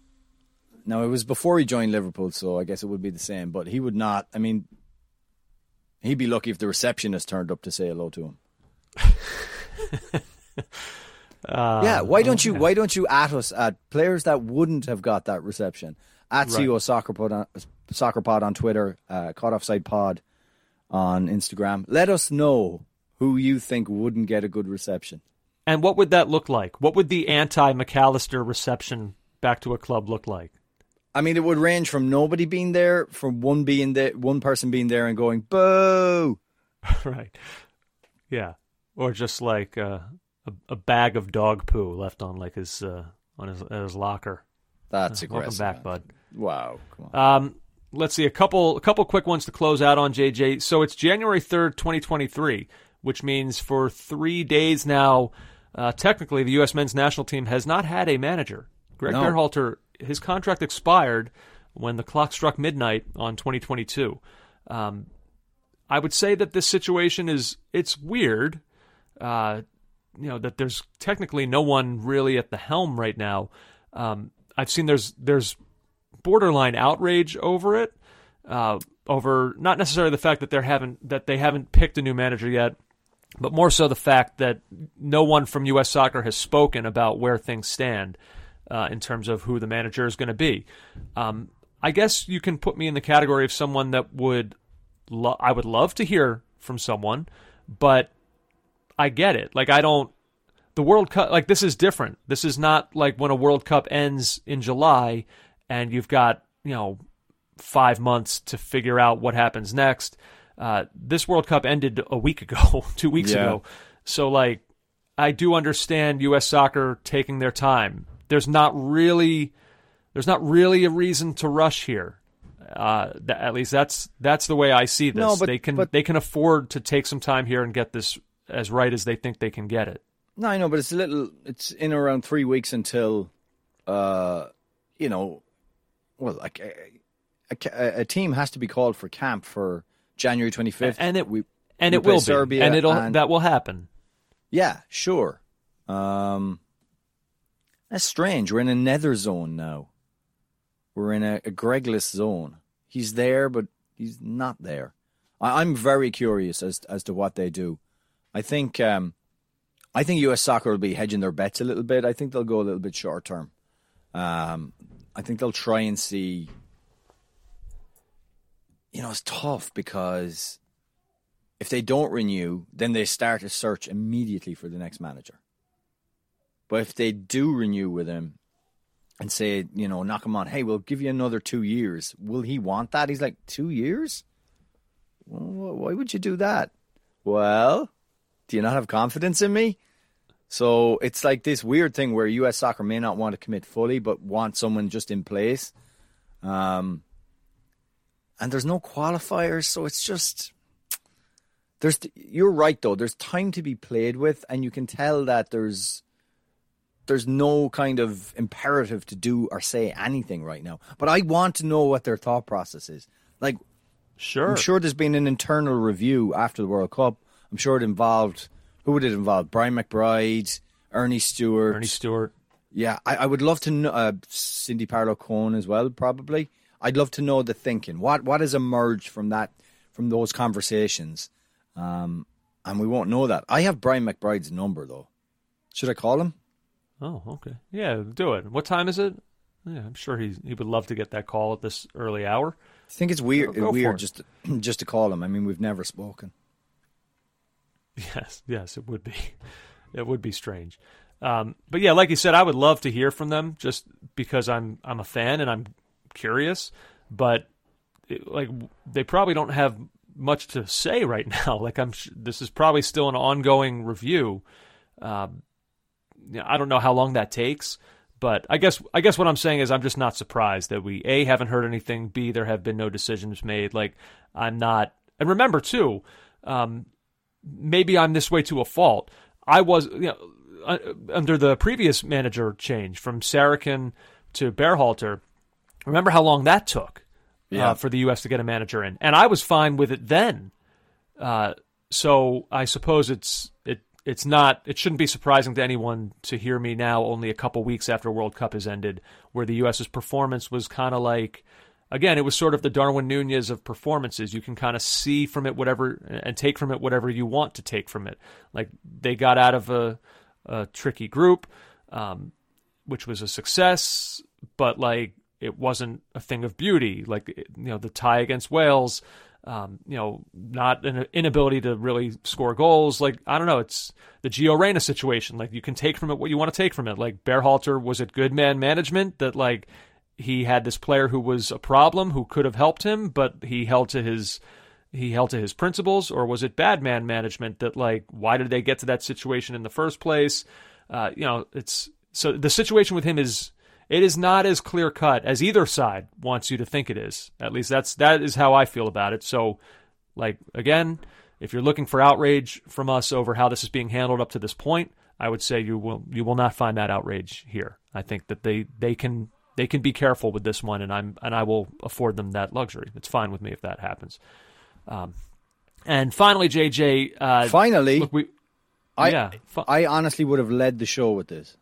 Now it was before he joined Liverpool, so I guess it would be the same. But he would not. I mean, he'd be lucky if the receptionist turned up to say hello to him. [LAUGHS] yeah, why don't you? Why don't you at us at players that wouldn't have got that reception? At Right. CO Soccer Pod on, Soccer Pod on Twitter, uh, Caught Offside Pod on Instagram. Let us know who you think wouldn't get a good reception. and what would that look like? What would the anti Mac Allister reception back to a club look like? I mean, it would range from nobody being there, from one being there, one person being there and going boo. [LAUGHS] right. Yeah. Or just like uh, a a bag of dog poo left on like his uh, on his his locker. That's Welcome aggressive. back, bud. Wow, come on. Um, let's see a couple a couple quick ones to close out on JJ. So it's January third, twenty twenty three, which means for three days now, uh, technically the U.S. men's national team has not had a manager. Greg No. Berhalter, his contract expired when the clock struck midnight on twenty twenty two. Um, I would say that this situation is it's weird. Uh, you know that there's technically no one really at the helm right now. Um, I've seen there's there's borderline outrage over it, uh, over not necessarily the fact that they haven't that they haven't picked a new manager yet, but more so the fact that no one from U.S. Soccer has spoken about where things stand uh, in terms of who the manager is going to be. Um, I guess you can put me in the category of someone that would lo- I would love to hear from someone, but I get it. Like I don't the World Cup like this is different. This is not like when a World Cup ends in July and you've got, you know, 5 months to figure out what happens next. Uh, this World Cup ended a week ago, [LAUGHS] 2 weeks Yeah. ago. So like I do understand US soccer taking their time. There's not really there's not really a reason to rush here. Uh, th- at least that's that's the way I see this. No, but- they can but- they can afford to take some time here and get this as right as they think they can get it. No, I know, but it's a little. It's in around three weeks until, uh, you know, well, like a, a, a team has to be called for camp for January twenty fifth, and it we and we it will Serbia be, and it'll and- that will happen. Yeah, sure. Um, that's strange. We're in a nether zone now. We're in a, a Gregless zone. He's there, but he's not there. I, I'm very curious as as to what they do. I think um, I think U.S. Soccer will be hedging their bets a little bit. I think they'll go a little bit short term. Um, I think they'll try and see. You know, it's tough because if they don't renew, then they start a search immediately for the next manager. But if they do renew with him and say, you know, knock him on, hey, we'll give you another two years, will he want that? He's like, two years? Why would you do that? Well, do you not have confidence in me? So it's like this weird thing where US soccer may not want to commit fully, but want someone just in place. Um, and there's no qualifiers, so it's just there's you're right though. There's time to be played with, and you can tell that there's there's no kind of imperative to do or say anything right now. But I want to know what their thought process is. Like, Sure. I'm sure there's been an internal review after the World Cup. I'm sure it involved who would it involve? Brian McBride, Earnie Stewart. Earnie Stewart. Yeah, I, I would love to know uh, Cindy Parlow Cohn as well. Probably, I'd love to know the thinking. What what has emerged from that from those conversations? Um, and we won't know that. I have Brian McBride's number though. Should I call him? Oh, okay. Yeah, do it. What time is it? Yeah, I'm sure he he would love to get that call at this early hour. I think it's weird. Go- go weird just to, [CLEARS THROAT] just to call him. I mean, we've never spoken. Yes, yes, it would be. [LAUGHS] It would be strange. Um, but yeah, like you said, I would love to hear from them just because I'm I'm a fan and I'm curious. But it, like they probably don't have much to say right [LAUGHS] now. Like I'm, this is probably still an ongoing review. Um, yeah, I don't know how long that takes, but I guess I guess what I'm saying is I'm just not surprised that we a haven't heard anything. B there have been no decisions made. Like I'm not. And remember too, um, maybe I'm this way to a fault. I was, you know, uh, under the previous manager change from Sarachan to Berhalter. Remember how long that took Yeah. uh, for the U.S. to get a manager in, and I was fine with it then. Uh, so I suppose it's it it's not it shouldn't be surprising to anyone to hear me now, only a couple weeks after World Cup has ended, where the U.S.'s performance was kind of like again, it was sort of the Darwin Nunez of performances. You can kind of see from it whatever and take from it whatever you want to take from it. Like they got out of a, a tricky group, um, which was a success, but like it wasn't a thing of beauty. Like you know, the tie against Wales. Um, you know, not an inability to really score goals. Like I don't know, it's the Gio Reyna situation. Like you can take from it what you want to take from it. Like Berhalter was it good man management that like he had this player who was a problem who could have helped him, but he held to his he held to his principles, or was it bad man management that like why did they get to that situation in the first place? Uh, you know, it's so the situation with him is it is not as clear cut as either side wants you to think it is. At least that's that is how I feel about it. So, like again, if you're looking for outrage from us over how this is being handled up to this point, I would say you will you will not find that outrage here. I think that they they can they can be careful with this one, and I'm and I will afford them that luxury. It's fine with me if that happens. Um, and finally, JJ, uh, Finally, look, we I yeah. fi- I honestly would have led the show with this.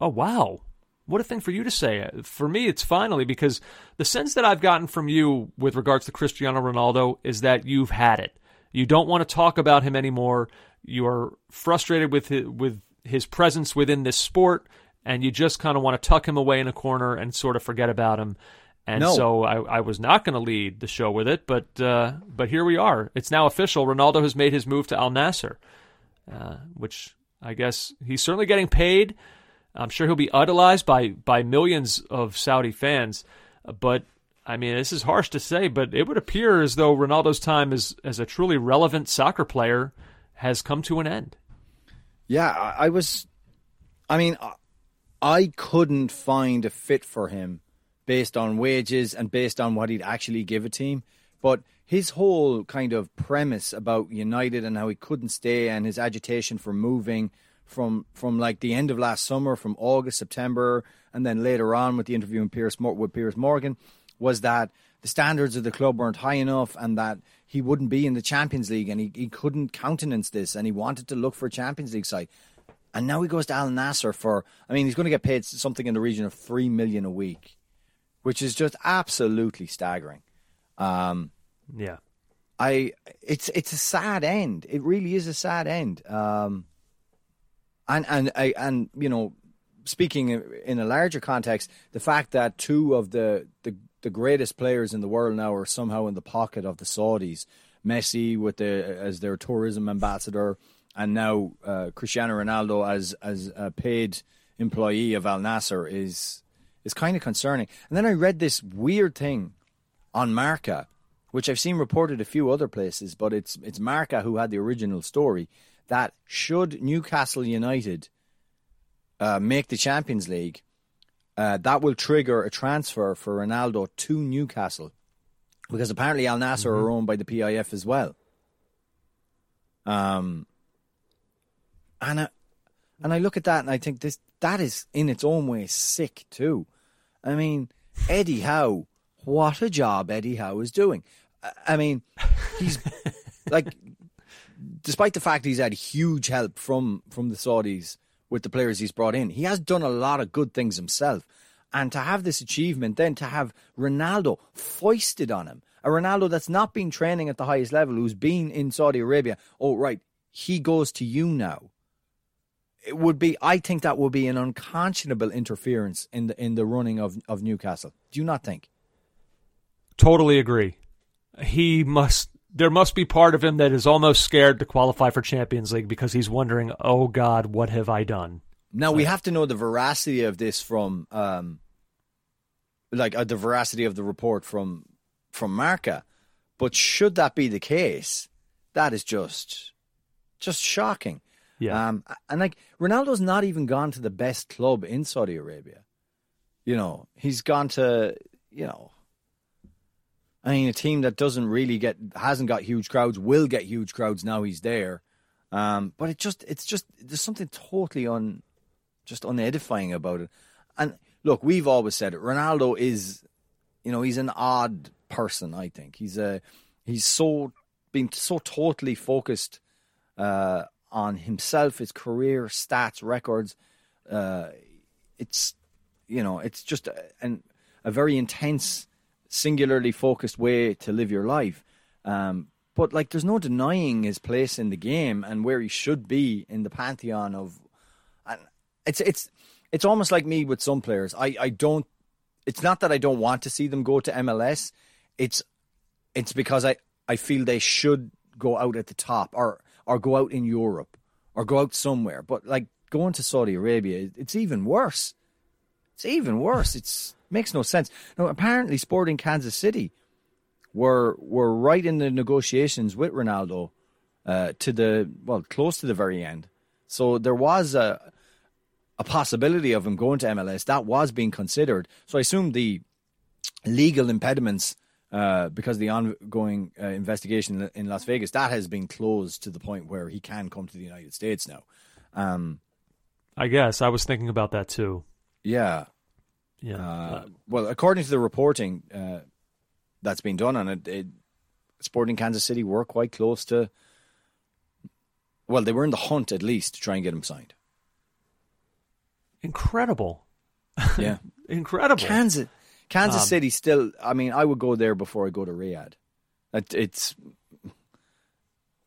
Oh wow. What a thing for you to say. For me, it's finally because the sense that I've gotten from you with regards to Cristiano Ronaldo is that you've had it. You don't want to talk about him anymore. You are frustrated with his, with his presence within this sport, and you just kind of want to tuck him away in a corner and sort of forget about him. And No. so I, I was not going to lead the show with it, but uh, but here we are. It's now official. Ronaldo has made his move to Al Nassr, uh, which I guess he's certainly getting paid. I'm sure he'll be idolized by by millions of Saudi fans. But I mean, this is harsh to say, but it would appear as though Ronaldo's time as as a truly relevant soccer player has come to an end. Yeah, I, was. I mean, I couldn't find a fit for him based on wages and based on what he'd actually give a team. But his whole kind of premise about United and how he couldn't stay and his agitation for moving from from like the end of last summer, from August, September, and then later on with the interview with Pierce, with Piers Morgan, was that the standards of the club weren't high enough and that he wouldn't be in the Champions League and he, he couldn't countenance this and he wanted to look for a Champions League side. And now he goes to Al Nassr for, I mean, he's going to get paid something in the region of three million a week, which is just absolutely staggering. Um, Yeah. I, it's it's a sad end. It really is a sad end. Um, and and I and you know, speaking in a larger context, the fact that two of the, the the greatest players in the world now are somehow in the pocket of the Saudis. Messi with the as their tourism ambassador, and now uh, Cristiano Ronaldo as as a paid employee of Al Nassr is is kind of concerning. And then I read this weird thing on Marca, which I've seen reported a few other places, but it's it's Marca who had the original story that should Newcastle United uh, make the Champions League, uh, that will trigger a transfer for Ronaldo to Newcastle because apparently Al Nassr mm-hmm. are owned by the PIF as well. Um, and I, and I look at that and I think this that is in its own way sick too. I mean, Eddie Howe, what a job Eddie Howe is doing. I mean, he's [LAUGHS] like, despite the fact he's had huge help from from the Saudis with the players he's brought in, he has done a lot of good things himself. And to have this achievement, then to have Ronaldo foisted on him, a Ronaldo that's not been training at the highest level, who's been in Saudi Arabia, oh, right, he goes to you now. It would be, I think that would be an unconscionable interference in the in the running of, of Newcastle. Do you not think? Totally agree. He must there must be part of him that is almost scared to qualify for Champions League because he's wondering, "Oh God, what have I done?" Now we have to know the veracity of this from, um, like uh, the veracity of the report from from Marca. But should that be the case, that is just just shocking. Yeah. Um, and like Ronaldo's not even gone to the best club in Saudi Arabia. You know, he's gone to you know I mean, a team that doesn't really get hasn't got huge crowds will get huge crowds now he's there. Um, but it just it's just there's something totally un just unedifying about it. And look, we've always said it. Ronaldo is, you know, he's an odd person. I think he's a he's so been so totally focused uh, on himself, his career, stats, records. Uh, it's you know, it's just a, an, a very intense singularly focused way to live your life. Um, but like, there's no denying his place in the game and where he should be in the pantheon of. And it's it's it's almost like me with some players. I I don't. It's not that I don't want to see them go to MLS. It's it's because I I feel they should go out at the top or or go out in Europe or go out somewhere. But like going to Saudi Arabia, it's even worse. It's even worse. It's Makes no sense. Now, apparently, Sporting Kansas City were were right in the negotiations with Ronaldo uh, to the well, close to the very end. So there was a a possibility of him going to MLS that was being considered. So I assume the legal impediments uh, because of the ongoing uh, investigation in Las Vegas that has been closed to the point where he can come to the United States now. Um, I guess I was thinking about that too. Yeah, yeah. Uh, well, according to the reporting uh, that's been done on it, it, Sporting Kansas City were quite close to. Well, they were in the hunt at least to try and get him signed. Incredible. Yeah. [LAUGHS] Incredible. Kansas, Kansas um, City still. I mean, I would go there before I go to Riyadh. It, it's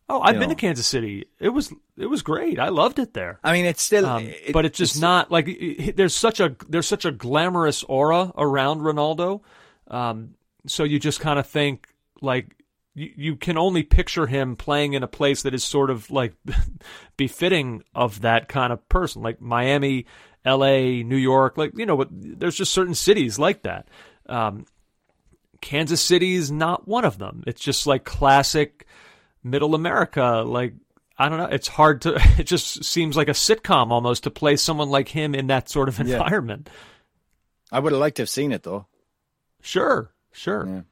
Oh, I've been know. to Kansas City. It was it was great. I loved it there. I mean, it's still, um, it, but it's just it's, not like it, there's such a there's such a glamorous aura around Ronaldo. Um, so you just kind of think like you, you can only picture him playing in a place that is sort of like [LAUGHS] befitting of that kind of person, like Miami, L.A., New York. Like you know, what there's just certain cities like that. Um, Kansas City is not one of them. It's just like classic middle America. Like, I don't know. It's hard to, [LAUGHS] it just seems like a sitcom almost to play someone like him in that sort of environment. Yeah. I would have liked to have seen it though. Sure, sure.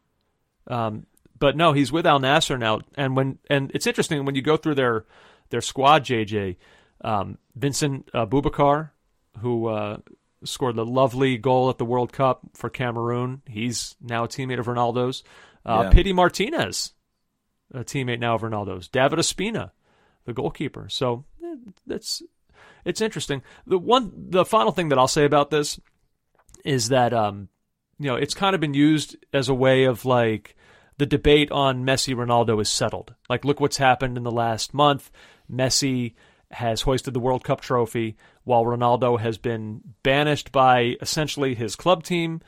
Yeah. Um, but no, he's with Al Nassr now. And when, and it's interesting when you go through their, their squad, JJ, um, Vincent uh, Boubacar, who, uh, scored the lovely goal at the World Cup for Cameroon. He's now a teammate of Ronaldo's. Uh, yeah. Pity Martinez, a teammate now of Ronaldo's, David Ospina, the goalkeeper. So eh, that's it's interesting. The one, the final thing that I'll say about this is that um, you know it's kind of been used as a way of like the debate on Messi Ronaldo is settled. Like, look what's happened in the last month. Messi has hoisted the World Cup trophy, while Ronaldo has been banished by essentially his club team,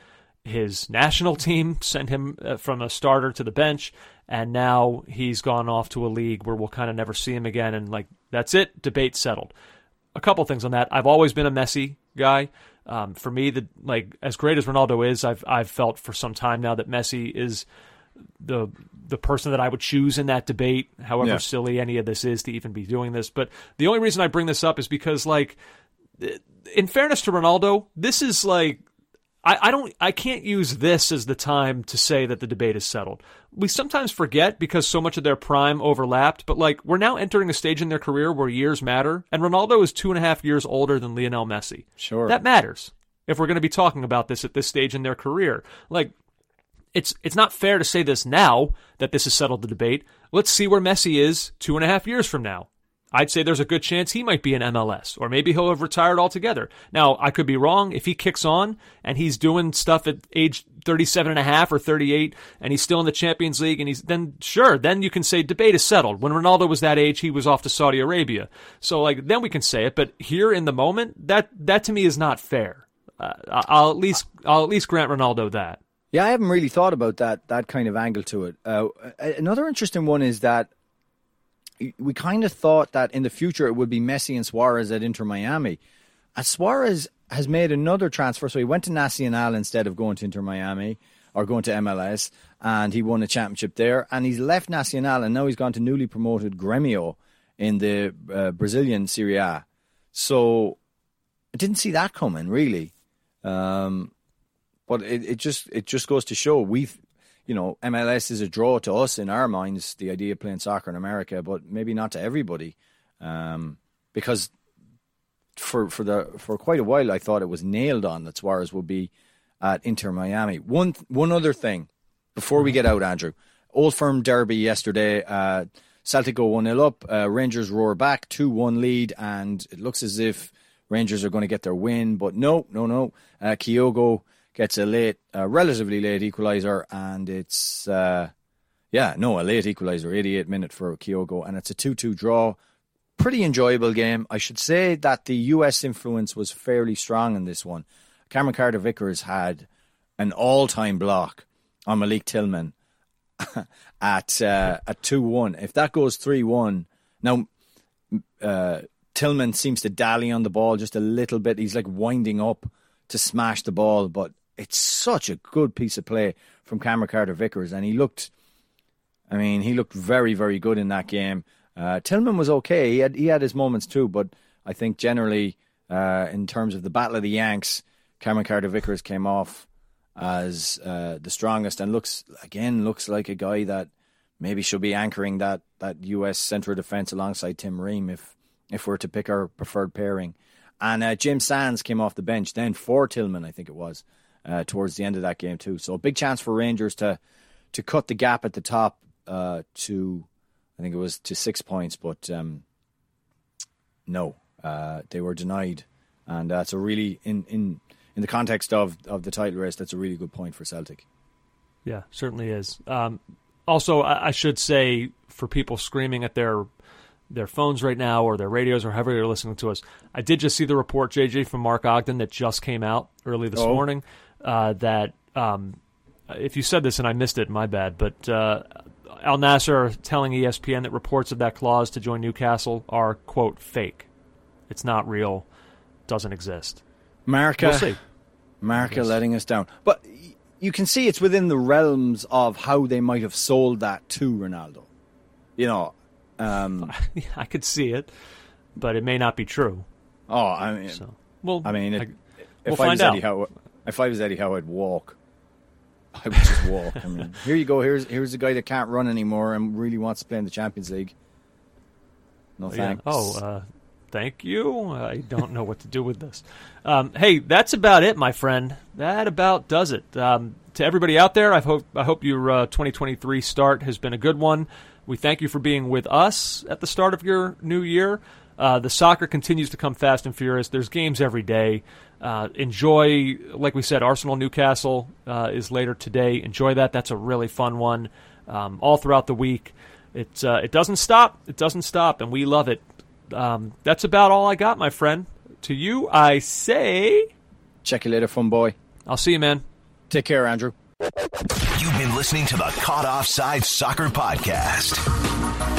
his national [LAUGHS] team sent him uh, from a starter to the bench, and now he's gone off to a league where we'll kind of never see him again. And like that's it, debate settled. A couple things on that. I've always been a Messi guy. Um, for me, the like as great as Ronaldo is, I've I've felt for some time now that Messi is the the person that I would choose in that debate. However Yeah. silly any of this is to even be doing this, but the only reason I bring this up is because like in fairness to Ronaldo, this is like I, I don't I can't use this as the time to say that the debate is settled. We sometimes forget because so much of their prime overlapped, but like we're now entering a stage in their career where years matter, and Ronaldo is two and a half years older than Lionel Messi. Sure. That matters if we're going to be talking about this at this stage in their career. Like it's it's not fair to say this now that this has settled the debate. Let's see where Messi is two and a half years from now. I'd say there's a good chance he might be in MLS, or maybe he'll have retired altogether. Now, I could be wrong. If he kicks on and he's doing stuff at age 37 and a half or 38 and he's still in the Champions League and he's then sure, then you can say debate is settled. When Ronaldo was that age, he was off to Saudi Arabia. So like then we can say it, but here in the moment, that that to me is not fair. Uh, I'll at least I'll at least grant Ronaldo that. Yeah, I haven't really thought about that that kind of angle to it. Uh, another interesting one is that we kind of thought that in the future it would be Messi and Suarez at Inter Miami. And Suarez has made another transfer, so he went to Nacional instead of going to Inter Miami or going to MLS, and he won a championship there. And he's left Nacional, and now he's gone to newly promoted Gremio in the uh, Brazilian Serie A. So I didn't see that coming, really. Um, but it, it just it just goes to show we've you know MLS is a draw to us in our minds the idea of playing soccer in America, but maybe not to everybody um, because for for the for quite a while I thought it was nailed on that Suarez would be at Inter Miami. One one other thing before we get out, Andrew, Old Firm Derby yesterday. Uh, Celtic go one 0 up. Uh, Rangers roar back two one lead, and it looks as if Rangers are going to get their win. But no, no, no. Uh, Kyogo gets a late, uh, relatively late equaliser, and it's uh, yeah, no, a late equaliser, 88 minute for Kyogo, and it's a 2-2 draw. Pretty enjoyable game. I should say that the US influence was fairly strong in this one. Cameron Carter Vickers had an all-time block on Malik Tillman [LAUGHS] at uh, at 2-1. If that goes 3-1, now uh, Tillman seems to dally on the ball just a little bit. He's like winding up to smash the ball, but it's such a good piece of play from Cameron Carter Vickers, and he looked. I mean, he looked very, very good in that game. Uh, Tillman was okay. He had he had his moments too, but I think generally, uh, in terms of the battle of the Yanks, Cameron Carter Vickers came off as uh, the strongest, and looks again looks like a guy that maybe should be anchoring that that U.S. central defense alongside Tim Ream if if we're to pick our preferred pairing. And uh, James Sands came off the bench then for Tillman, I think it was, uh, towards the end of that game too. So a big chance for Rangers to to cut the gap at the top uh, to, I think it was to six points, but um, no, uh, they were denied, and that's a really in in in the context of of the title race, that's a really good point for Celtic. Yeah, certainly is. Um, also, I, I should say for people screaming at their their phones right now or their radios or however they're listening to us, I did just see the report, JJ, from Mark Ogden that just came out early this Oh. morning. Uh, that um, if you said this and I missed it, my bad. But uh, Al Nassr telling ESPN that reports of that clause to join Newcastle are quote fake. It's not real. Doesn't exist. Marca, We'll see. Marca letting us down, but you can see it's within the realms of how they might have sold that to Ronaldo. You know, um, [LAUGHS] I could see it, but it may not be true. oh, I mean, So, well, I mean, it, I- if we'll I find was out. Eddie Howe, if I was Eddie Howe, I'd walk. I would just walk. I mean, [LAUGHS] here you go. Here's here's a guy that can't run anymore and really wants to play in the Champions League. No Yeah. thanks. Oh, uh, thank you. I don't know what to do with this. Um, hey, that's about it, my friend. That about does it. Um, to everybody out there, I hope I hope your uh, 2023 start has been a good one. We thank you for being with us at the start of your new year. Uh, the soccer continues to come fast and furious. There's games every day. Uh, enjoy, like we said, Arsenal Newcastle uh, is later today. Enjoy that. That's a really fun one. Um, all throughout the week, it uh, it doesn't stop. It doesn't stop, and we love it. Um, that's about all I got, my friend. to you, I say, Check you later, fun boy. I'll see you, man. Take care, Andrew. You've been listening to the Caught Offside Soccer Podcast.